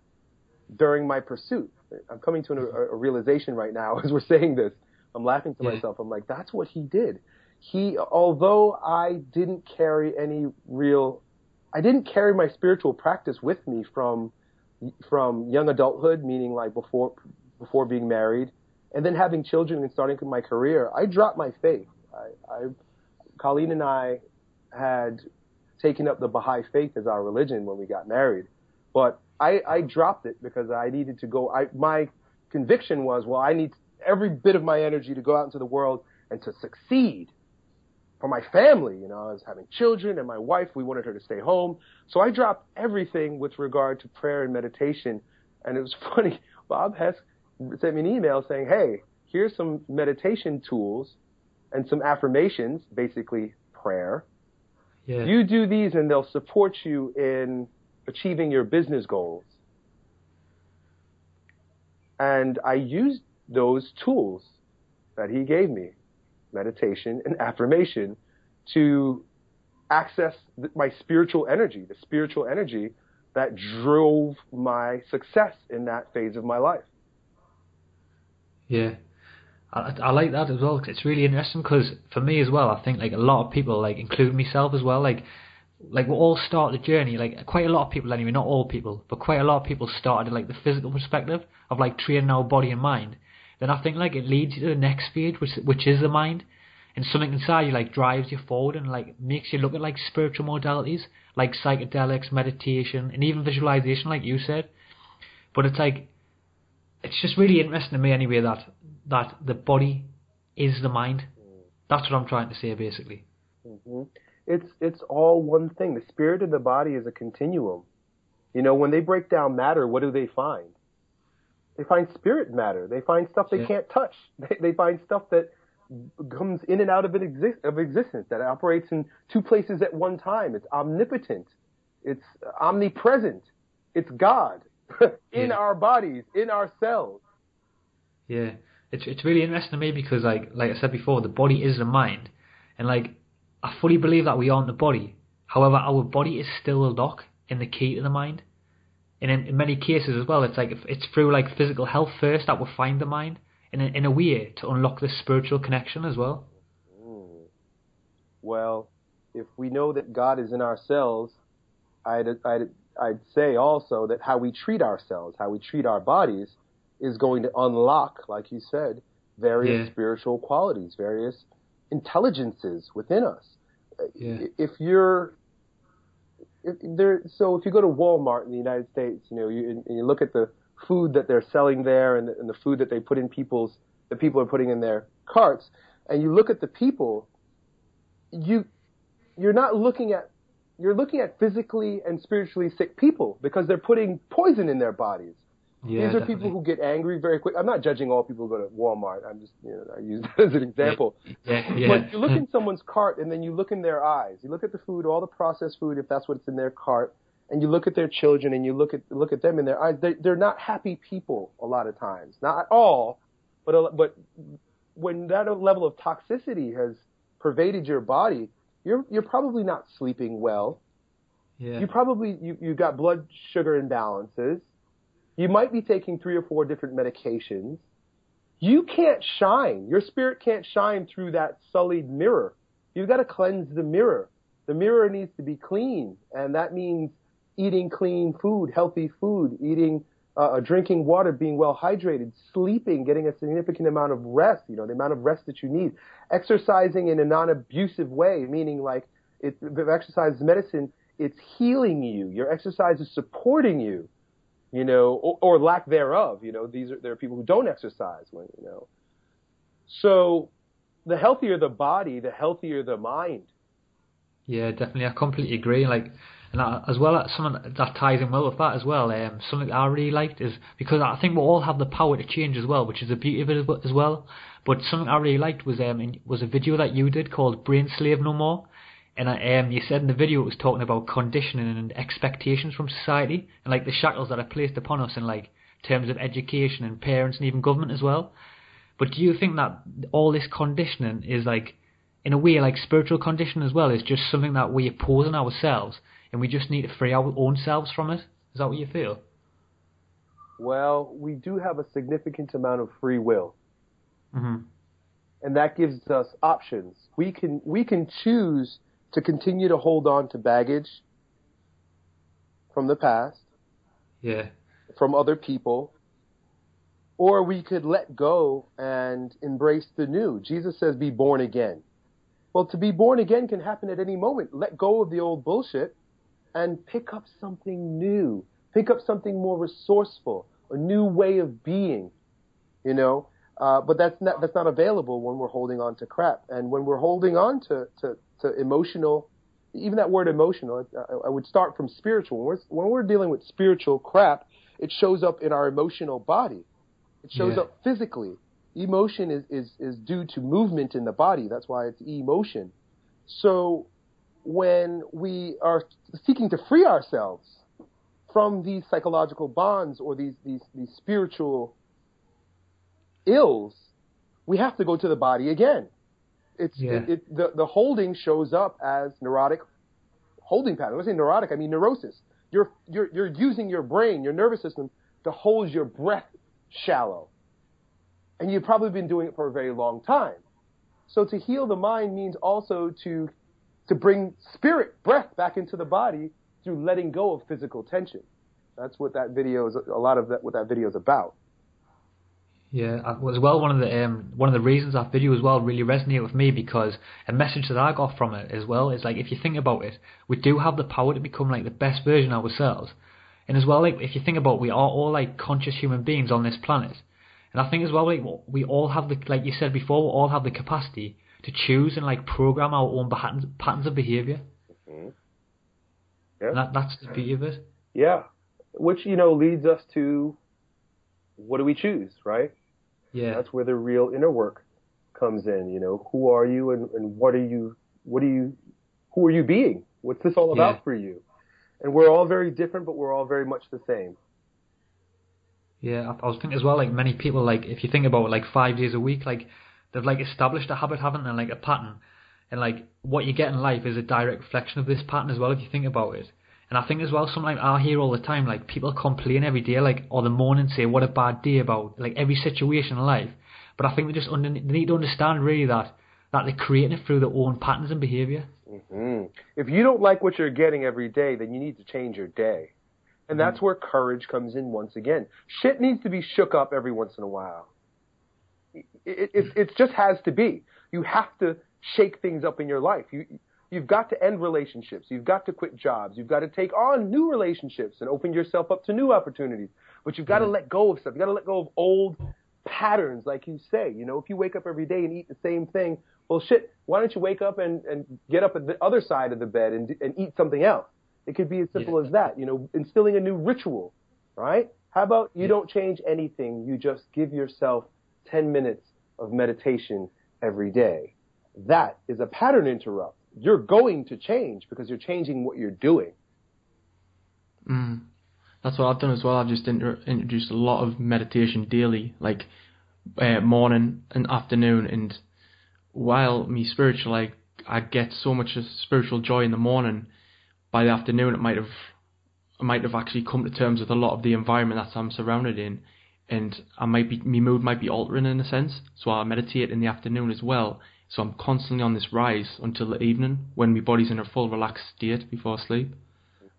during my pursuit. I'm coming to a, a realization right now as we're saying this. I'm laughing to yeah. myself. I'm like, that's what he did. He, although I didn't carry any real I didn't carry my spiritual practice with me from from young adulthood, meaning like before before being married, and then having children and starting my career. I dropped my faith. I, I Colleen and I had taken up the Baha'i faith as our religion when we got married, but I, I dropped it because I needed to go. I my conviction was, well, I need every bit of my energy to go out into the world and to succeed for my family. You know, I was having children and my wife, we wanted her to stay home. So I dropped everything with regard to prayer and meditation. And it was funny. Bob Hess sent me an email saying, Hey, here's some meditation tools and some affirmations, basically prayer. Yeah. You do these and they'll support you in achieving your business goals. And I used those tools that he gave me meditation, and affirmation to access my spiritual energy, the spiritual energy that drove my success in that phase of my life. Yeah. I, I like that as well. it's really interesting because for me as well, I think like a lot of people, like including myself as well, like like we all start the journey. Like quite a lot of people, anyway, not all people, but quite a lot of people started like the physical perspective of like training our body and mind then I think like it leads you to the next stage, which which is the mind, and something inside you like drives you forward and like makes you look at like spiritual modalities like psychedelics, meditation, and even visualization, like you said. But it's like it's just really interesting to me anyway that that the body is the mind. That's what I'm trying to say basically. Mm-hmm. It's it's all one thing. The spirit of the body is a continuum. You know, when they break down matter, what do they find? They find spirit matter. They find stuff they yeah. can't touch. They, they find stuff that comes in and out of, an exist, of existence, that operates in two places at one time. It's omnipotent. It's omnipresent. It's God in yeah. our bodies, in our cells. Yeah, it's it's really interesting to me because, like like I said before, the body is the mind, and like I fully believe that we aren't the body. However, our body is still a lock in the key to the mind. And in, in many cases as well, it's like it's through like physical health first that will find the mind in a, in a way to unlock the spiritual connection as well. Mm. Well, if we know that God is in ourselves, I'd, I'd, I'd say also that how we treat ourselves, how we treat our bodies, is going to unlock, like you said, various yeah. spiritual qualities, various intelligences within us. Yeah. If you're there, so if you go to Walmart in the United States, you know, you, and you look at the food that they're selling there and the, and the food that they put in people's, the people are putting in their carts, and you look at the people, you, you're not looking at, you're looking at physically and spiritually sick people because they're putting poison in their bodies. Yeah, These are definitely. people who get angry very quick. I'm not judging all people who go to Walmart. I'm just, you know, I use that as an example. Yeah, yeah. But you look in someone's cart and then you look in their eyes. You look at the food, all the processed food, if that's what's in their cart, and you look at their children and you look at look at them in their eyes. They're, they're not happy people a lot of times. Not all, but a, but when that level of toxicity has pervaded your body, you're you're probably not sleeping well. Yeah. You probably you you got blood sugar imbalances you might be taking three or four different medications. You can't shine. Your spirit can't shine through that sullied mirror. You've got to cleanse the mirror. The mirror needs to be clean, and that means eating clean food, healthy food, eating, uh, uh, drinking water, being well hydrated, sleeping, getting a significant amount of rest. You know, the amount of rest that you need. Exercising in a non-abusive way, meaning like it, exercise medicine it's healing you. Your exercise is supporting you, you know, or, or lack thereof. You know, these are there are people who don't exercise when you know. So, the healthier the body, the healthier the mind. Yeah, definitely. I completely agree. Like, and I, as well, something that ties in well with that as well. Um, something that I really liked is because I think we all have the power to change as well, which is the beauty of it as well. But something I really liked was um was a video that you did called "Brain Slave No More," and I, um you said in the video it was talking about conditioning and expectations from society and like the shackles that are placed upon us in like terms of education and parents and even government as well. But do you think that all this conditioning is like, in a way, like spiritual conditioning as well, is just something that we impose on ourselves, and we just need to free our own selves from it? Is that what you feel? Well, we do have a significant amount of free will, Mm-hmm. and that gives us options. We can we can choose to continue to hold on to baggage from the past, Yeah. from other people, or we could let go and embrace the new. Jesus says, be born again. Well, to be born again can happen at any moment. Let go of the old bullshit and pick up something new. Pick up something more resourceful, a new way of being, you know? Uh, but that's not, that's not available when we're holding on to crap. And when we're holding on to, to, to emotional, even that word emotional, I, I would start from spiritual. When we're, when we're dealing with spiritual crap, it shows up in our emotional body. It shows Yeah. up physically. Emotion is, is, is due to movement in the body. That's why it's emotion. So when we are seeking to free ourselves from these psychological bonds or these, these, these spiritual ills, we have to go to the body again. It's Yeah. it, it, the the holding shows up as neurotic holding pattern. When I say neurotic, I mean neurosis. You're you're you're using your brain, your nervous system, to hold your breath shallow, and you've probably been doing it for a very long time. So to heal the mind means also to to bring spirit, breath back into the body through letting go of physical tension. That's what that video is. A lot of that what that video is about. Yeah, as well one of the um, one of the reasons that video as well really resonated with me because a message that I got from it as well is like if you think about it, we do have the power to become like the best version of ourselves, and as well like if you think about it, we are all like conscious human beings on this planet, and I think as well like we all have the like you said before we all have the capacity to choose and like program our own patterns of behavior, Yeah. and that, that's the beauty of it. Yeah. Which, you know, leads us to what do we choose, right? Yeah, That's where the real inner work comes in, you know. Who are you and, and what are you what are you who are you being? What's this all about Yeah. for you? And we're all very different but we're all very much the same. Yeah, I, was thinking as well, like many people, like if you think about it, like five days a week, like they've like established a habit, haven't they, like a pattern, and like what you get in life is a direct reflection of this pattern as well. If you think about it, and I think as well, sometimes I hear all the time, like people complain every day, like or the morning say what a bad day about like every situation in life, but I think they just under, they need to understand really that that they're creating it through their own patterns and behavior. hmm If you don't like what you're getting every day, then you need to change your day. And that's where courage comes in once again. Shit needs to be shook up every once in a while. It, it, it, it just has to be. You have to shake things up in your life. You, you've got to end relationships. You've got to quit jobs. You've got to take on new relationships and open yourself up to new opportunities. But you've got to mm. let go of stuff. You've got to let go of old patterns, like you say. You know, if you wake up every day and eat the same thing, well, shit, why don't you wake up and, and get up at the other side of the bed and, and eat something else? It could be as simple as that, you know, instilling a new ritual, right? How about you don't change anything, you just give yourself 10 minutes of meditation every day. That is a pattern interrupt. You're going to change because you're changing what you're doing. Mm. That's what I've done as well. I've just inter- introduced a lot of meditation daily, like uh, morning and afternoon. And while me spiritual, like I get so much spiritual joy in the morning, by the afternoon it might have, I might have actually come to terms with a lot of the environment that I'm surrounded in, and I might be, my mood might be altering in a sense. So I meditate in the afternoon as well. So I'm constantly on this rise until the evening when my body's in a full relaxed state before sleep.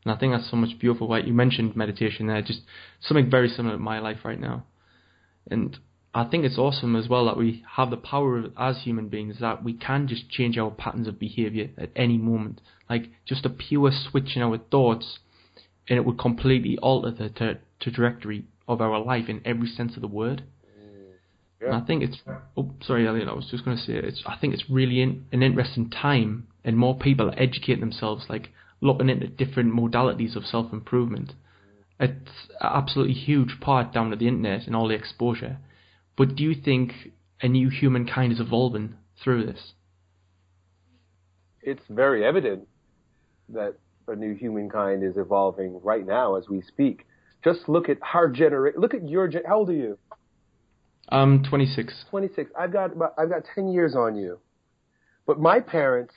And I think that's so much beautiful. Like you mentioned meditation there, just something very similar to my life right now. And I think it's awesome as well that we have the power as human beings that we can just change our patterns of behavior at any moment. Like just a pure switch in our thoughts, and it would completely alter the tra- trajectory of our life in every sense of the word. And I think it's. Oh, sorry, Elliott. I was just going to say it's. I think it's really in, an interesting time, and more people are educating themselves, like looking into different modalities of self improvement. It's an absolutely huge part down to the internet and all the exposure. But do you think a new humankind is evolving through this? It's very evident that a new humankind is evolving right now as we speak. Just look at our generation. Look at your. How old are you? I'm 26. 26. I've got about, I've got 10 years on you. But my parents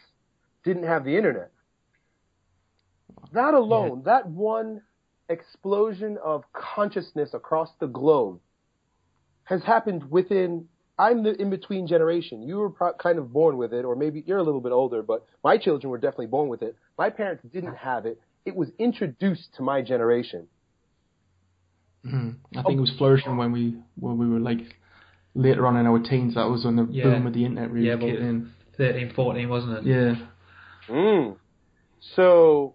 didn't have the internet. That alone, that one explosion of consciousness across the globe has happened within I'm the in between generation. You were pro- kind of born with it or maybe you're a little bit older, but my children were definitely born with it. My parents didn't have it. It was introduced to my generation. Mm. I think it was flourishing when we when we were like later on in our teens. That was when the Yeah. boom of the internet really yeah, kicked but in. 13, 14, wasn't it? Yeah. Mm. So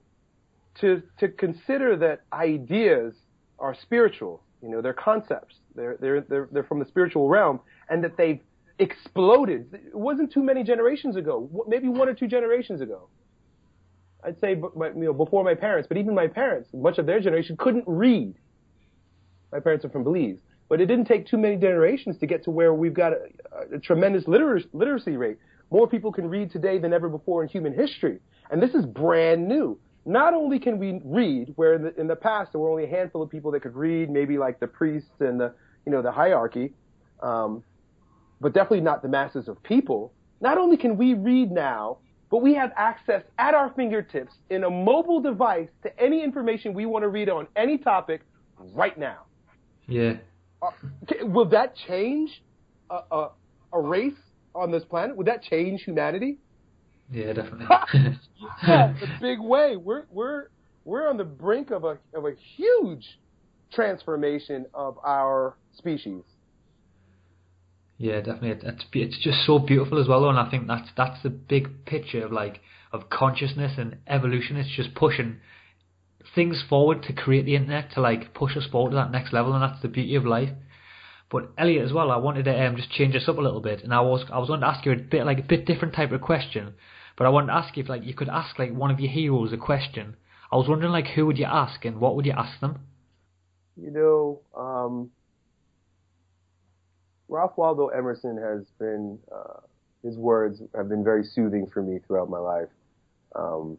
to to consider that ideas are spiritual, you know, they're concepts. They're they're they're they're from the spiritual realm and that they've exploded. It wasn't too many generations ago. Maybe one or two generations ago. I'd say b- my, you know before my parents, but even my parents, much of their generation couldn't read. My parents are from Belize, but it didn't take too many generations to get to where we've got a, a tremendous liter- literacy rate. More people can read today than ever before in human history, and this is brand new. Not only can we read, where in the, in the past there were only a handful of people that could read, maybe like the priests and the you know the hierarchy, um, but definitely not the masses of people. Not only can we read now, but we have access at our fingertips in a mobile device to any information we want to read on any topic right now. Yeah. Uh, will that change a, a, a race on this planet? Would that change humanity? Yeah, definitely. Yeah, a big way. We're we're we're on the brink of a of a huge transformation of our species. Yeah, definitely. It's it's just so beautiful as well, though, and I think that's that's the big picture of like of consciousness and evolution. It's just pushing things forward to create the internet to like push us forward to that next level, and that's the beauty of life. But Elliott, as well, I wanted to um, just change this up a little bit, and I was I was going to ask you a bit like a bit different type of question, but I wanted to ask you if like you could ask like one of your heroes a question. I was wondering like who would you ask and what would you ask them? You know, um, Ralph Waldo Emerson has been uh, his words have been very soothing for me throughout my life, um,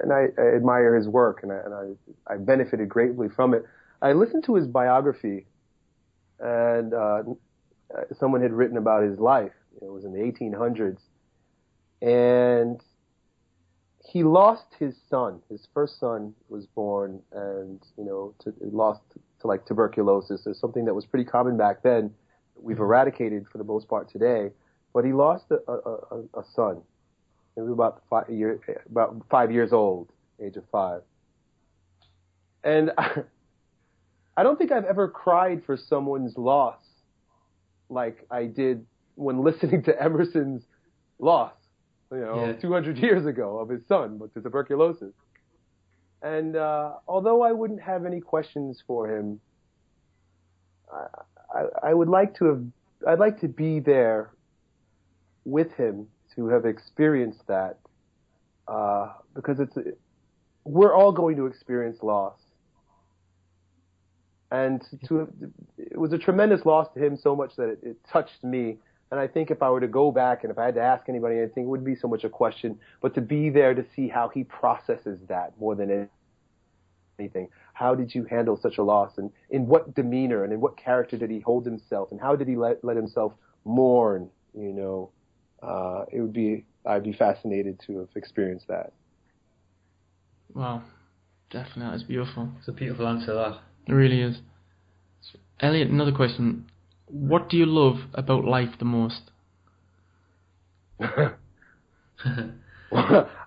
and I, I admire his work, and I, and I I benefited greatly from it. I listened to his biography, and uh, someone had written about his life. It was in the 1800s, and he lost his son. His first son was born, and you know, to, lost to like tuberculosis. It's something that was pretty common back then. We've eradicated for the most part today, but he lost a, a, a, a son. He was about five year, about five years old, age of five. And I, I don't think I've ever cried for someone's loss like I did when listening to Emerson's loss you know, Yeah. 200 years ago of his son with the tuberculosis. And uh, although I wouldn't have any questions for him, I, I, I would like to have, I'd like to be there with him to have experienced that, uh, because it's, we're all going to experience loss. And to, it was a tremendous loss to him so much that it, it touched me and I think if I were to go back and if I had to ask anybody anything, it wouldn't be so much a question, but to be there to see how he processes that more than anything. How did you handle such a loss and in what demeanor and in what character did he hold himself and how did he let, let himself mourn, you know? Uh, it would be, I'd be fascinated to have experienced that. Wow. Definitely, that is beautiful. It's a beautiful answer that. It really is. So, Elliott, another question. What do you love about life the most? I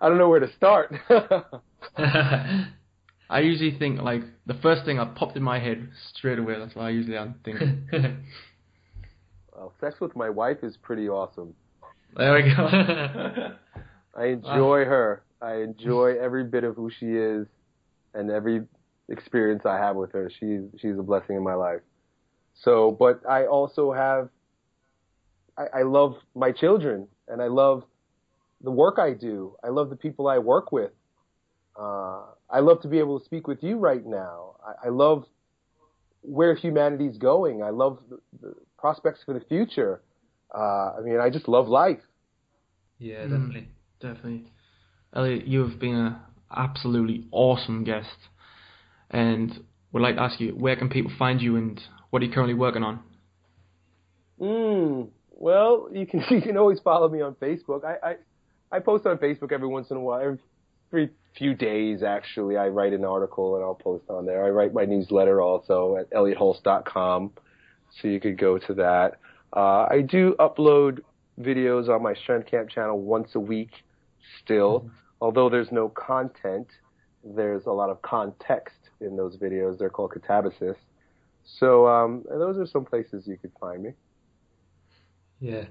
don't know where to start. I usually think like the first thing that popped in my head straight away. That's what I usually am thinking. Well, sex with my wife is pretty awesome. There we go. I enjoy her. I enjoy every bit of who she is and every experience I have with her. She's she's a blessing in my life. So, but I also have I, I love my children and I love the work I do. I love the people I work with. Uh, I love to be able to speak with you right now. I, I love where humanity's going. I love the, the prospects for the future. Uh, I mean, I just love life. Yeah, definitely. Mm, definitely. Elliott, you've been an absolutely awesome guest. And would like to ask you, where can people find you and what are you currently working on? Mm, well, you can you can always follow me on Facebook. I, I I post on Facebook every once in a while, every, every few days actually. I write an article and I'll post on there. I write my newsletter also at elliotthulse.com, so you could go to that. Uh, I do upload videos on my Strength Camp channel once a week still, mm-hmm. although there's no content. There's a lot of context in those videos. They're called catabasis. So um, those are some places you could find me. Yeah.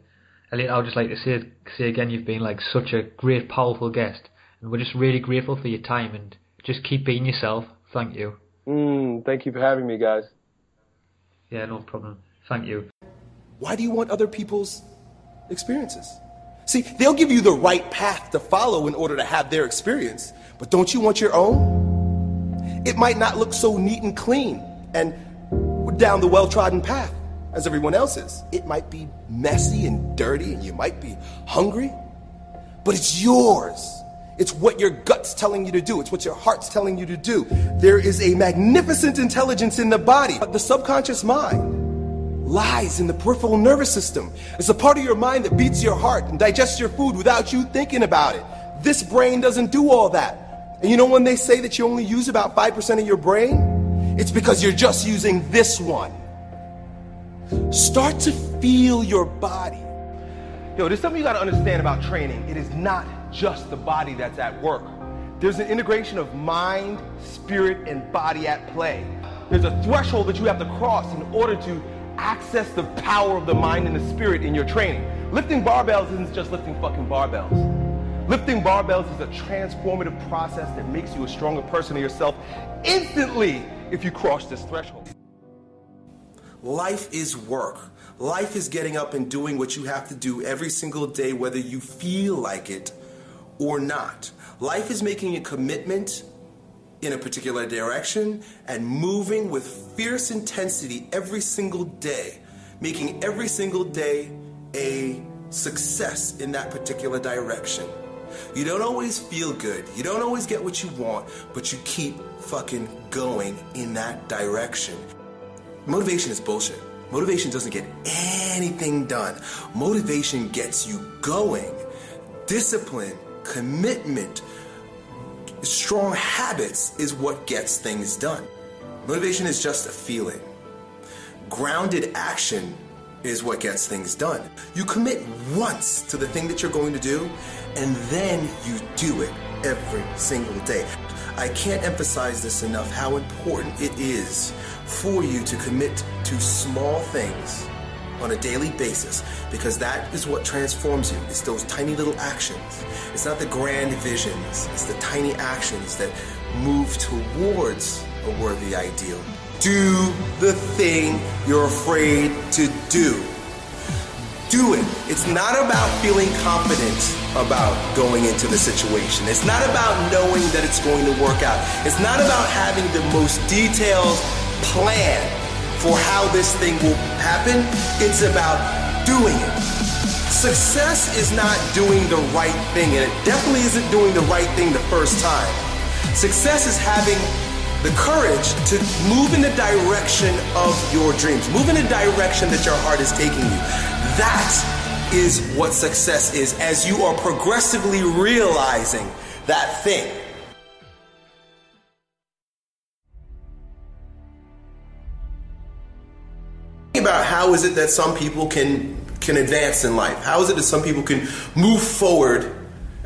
Elliott, I would just like to say say again, you've been like such a great, powerful guest, and we're just really grateful for your time. And just keep being yourself. Thank you. Mm, thank you for having me, guys. Yeah, no problem. Thank you. Why do you want other people's experiences? See, they'll give you the right path to follow in order to have their experience, but don't you want your own? It might not look so neat and clean and down the well trodden path as everyone else's. It might be messy and dirty, and you might be hungry, but it's yours. It's what your gut's telling you to do. It's what your heart's telling you to do. There is a magnificent intelligence in the body, but the subconscious mind lies in the peripheral nervous system. It's a part of your mind that beats your heart and digests your food without you thinking about it. This brain doesn't do all that. And you know when they say that you only use about 5% of your brain? It's because you're just using this one. Start to feel your body. Yo, there's something you gotta understand about training. It is not just the body that's at work. There's an integration of mind, spirit, and body at play. There's a threshold that you have to cross in order to access the power of the mind and the spirit in your training. Lifting barbells isn't just lifting fucking barbells. Lifting barbells is a transformative process that makes you a stronger person of yourself instantly if you cross this threshold. Life is work. Life is getting up and doing what you have to do every single day, whether you feel like it or not. Life is making a commitment in a particular direction and moving with fierce intensity every single day, making every single day a success in that particular direction. You don't always feel good, you don't always get what you want, but you keep fucking going in that direction. Motivation is bullshit. Motivation doesn't get anything done. Motivation gets you going. Discipline, commitment, strong habits is what gets things done. Motivation is just a feeling. Grounded action is what gets things done. You commit once to the thing that you're going to do, and then you do it every single day. I can't emphasize this enough how important it is for you to commit to small things on a daily basis because that is what transforms you. It's those tiny little actions. It's not the grand visions, it's the tiny actions that move towards a worthy ideal. Do the thing you're afraid to do do it. It's not about feeling confident about going into the situation. It's not about knowing that it's going to work out. It's not about having the most detailed plan for how this thing will happen. It's about doing it. Success is not doing the right thing, and it definitely isn't doing the right thing the first time. Success is having the courage to move in the direction of your dreams, move in the direction that your heart is taking you. That is what success is as you are progressively realizing that thing. Is it that some people can can advance in life? How is it that some people can move forward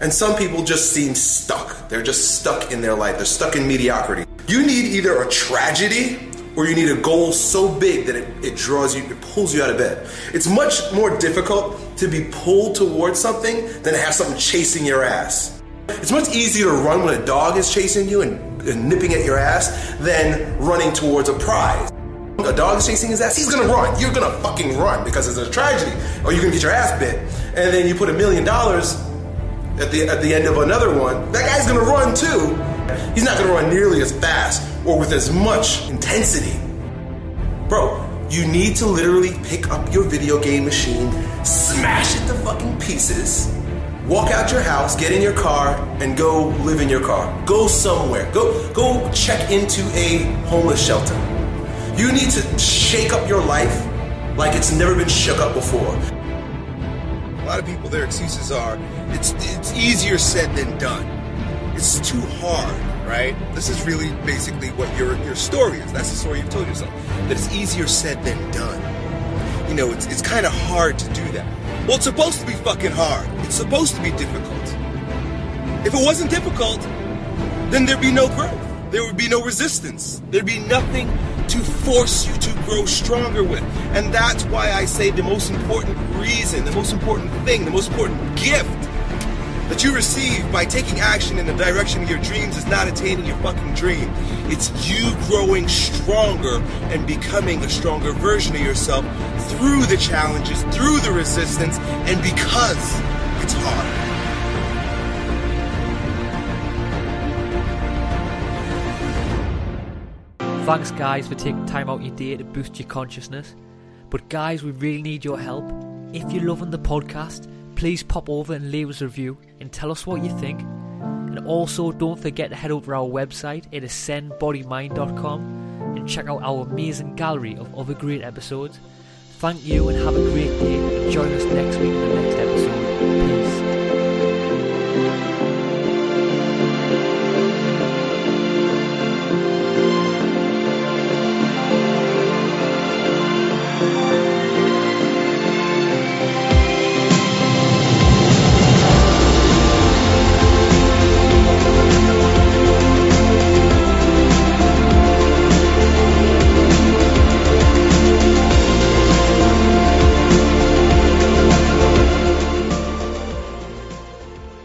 and some people just seem stuck? They're just stuck in their life. They're stuck in mediocrity. You need either a tragedy or you need a goal so big that it, it draws you, it pulls you out of bed. It's much more difficult to be pulled towards something than to have something chasing your ass. It's much easier to run when a dog is chasing you and, and nipping at your ass than running towards a prize. A dog is chasing his ass, he's gonna run. You're gonna fucking run because it's a tragedy. Or you're gonna get your ass bit. And then you put a million dollars at the at the end of another one, that guy's gonna run too. He's not gonna run nearly as fast or with as much intensity. Bro, you need to literally pick up your video game machine, smash it to fucking pieces, walk out your house, get in your car, and go live in your car. Go somewhere. Go go check into a homeless shelter. You need to shake up your life like it's never been shook up before. A lot of people, their excuses are, it's it's easier said than done. It's too hard, right? This is really basically what your your story is. That's the story you've told yourself. That it's easier said than done. You know, it's it's kind of hard to do that. Well, it's supposed to be fucking hard. It's supposed to be difficult. If it wasn't difficult, then there'd be no growth. There would be no resistance. There'd be nothing to force you to grow stronger with. And that's why I say the most important reason, the most important thing, the most important gift that you receive by taking action in the direction of your dreams is not attaining your fucking dream. It's you growing stronger and becoming a stronger version of yourself through the challenges, through the resistance, and because it's hard. Thanks, guys, for taking time out your day to boost your consciousness. But, guys, we really need your help. If you're loving the podcast, please pop over and leave us a review and tell us what you think. And also, don't forget to head over to our website at ascendbodymind.com and check out our amazing gallery of other great episodes. Thank you and have a great day. And join us next week for the next episode. Peace.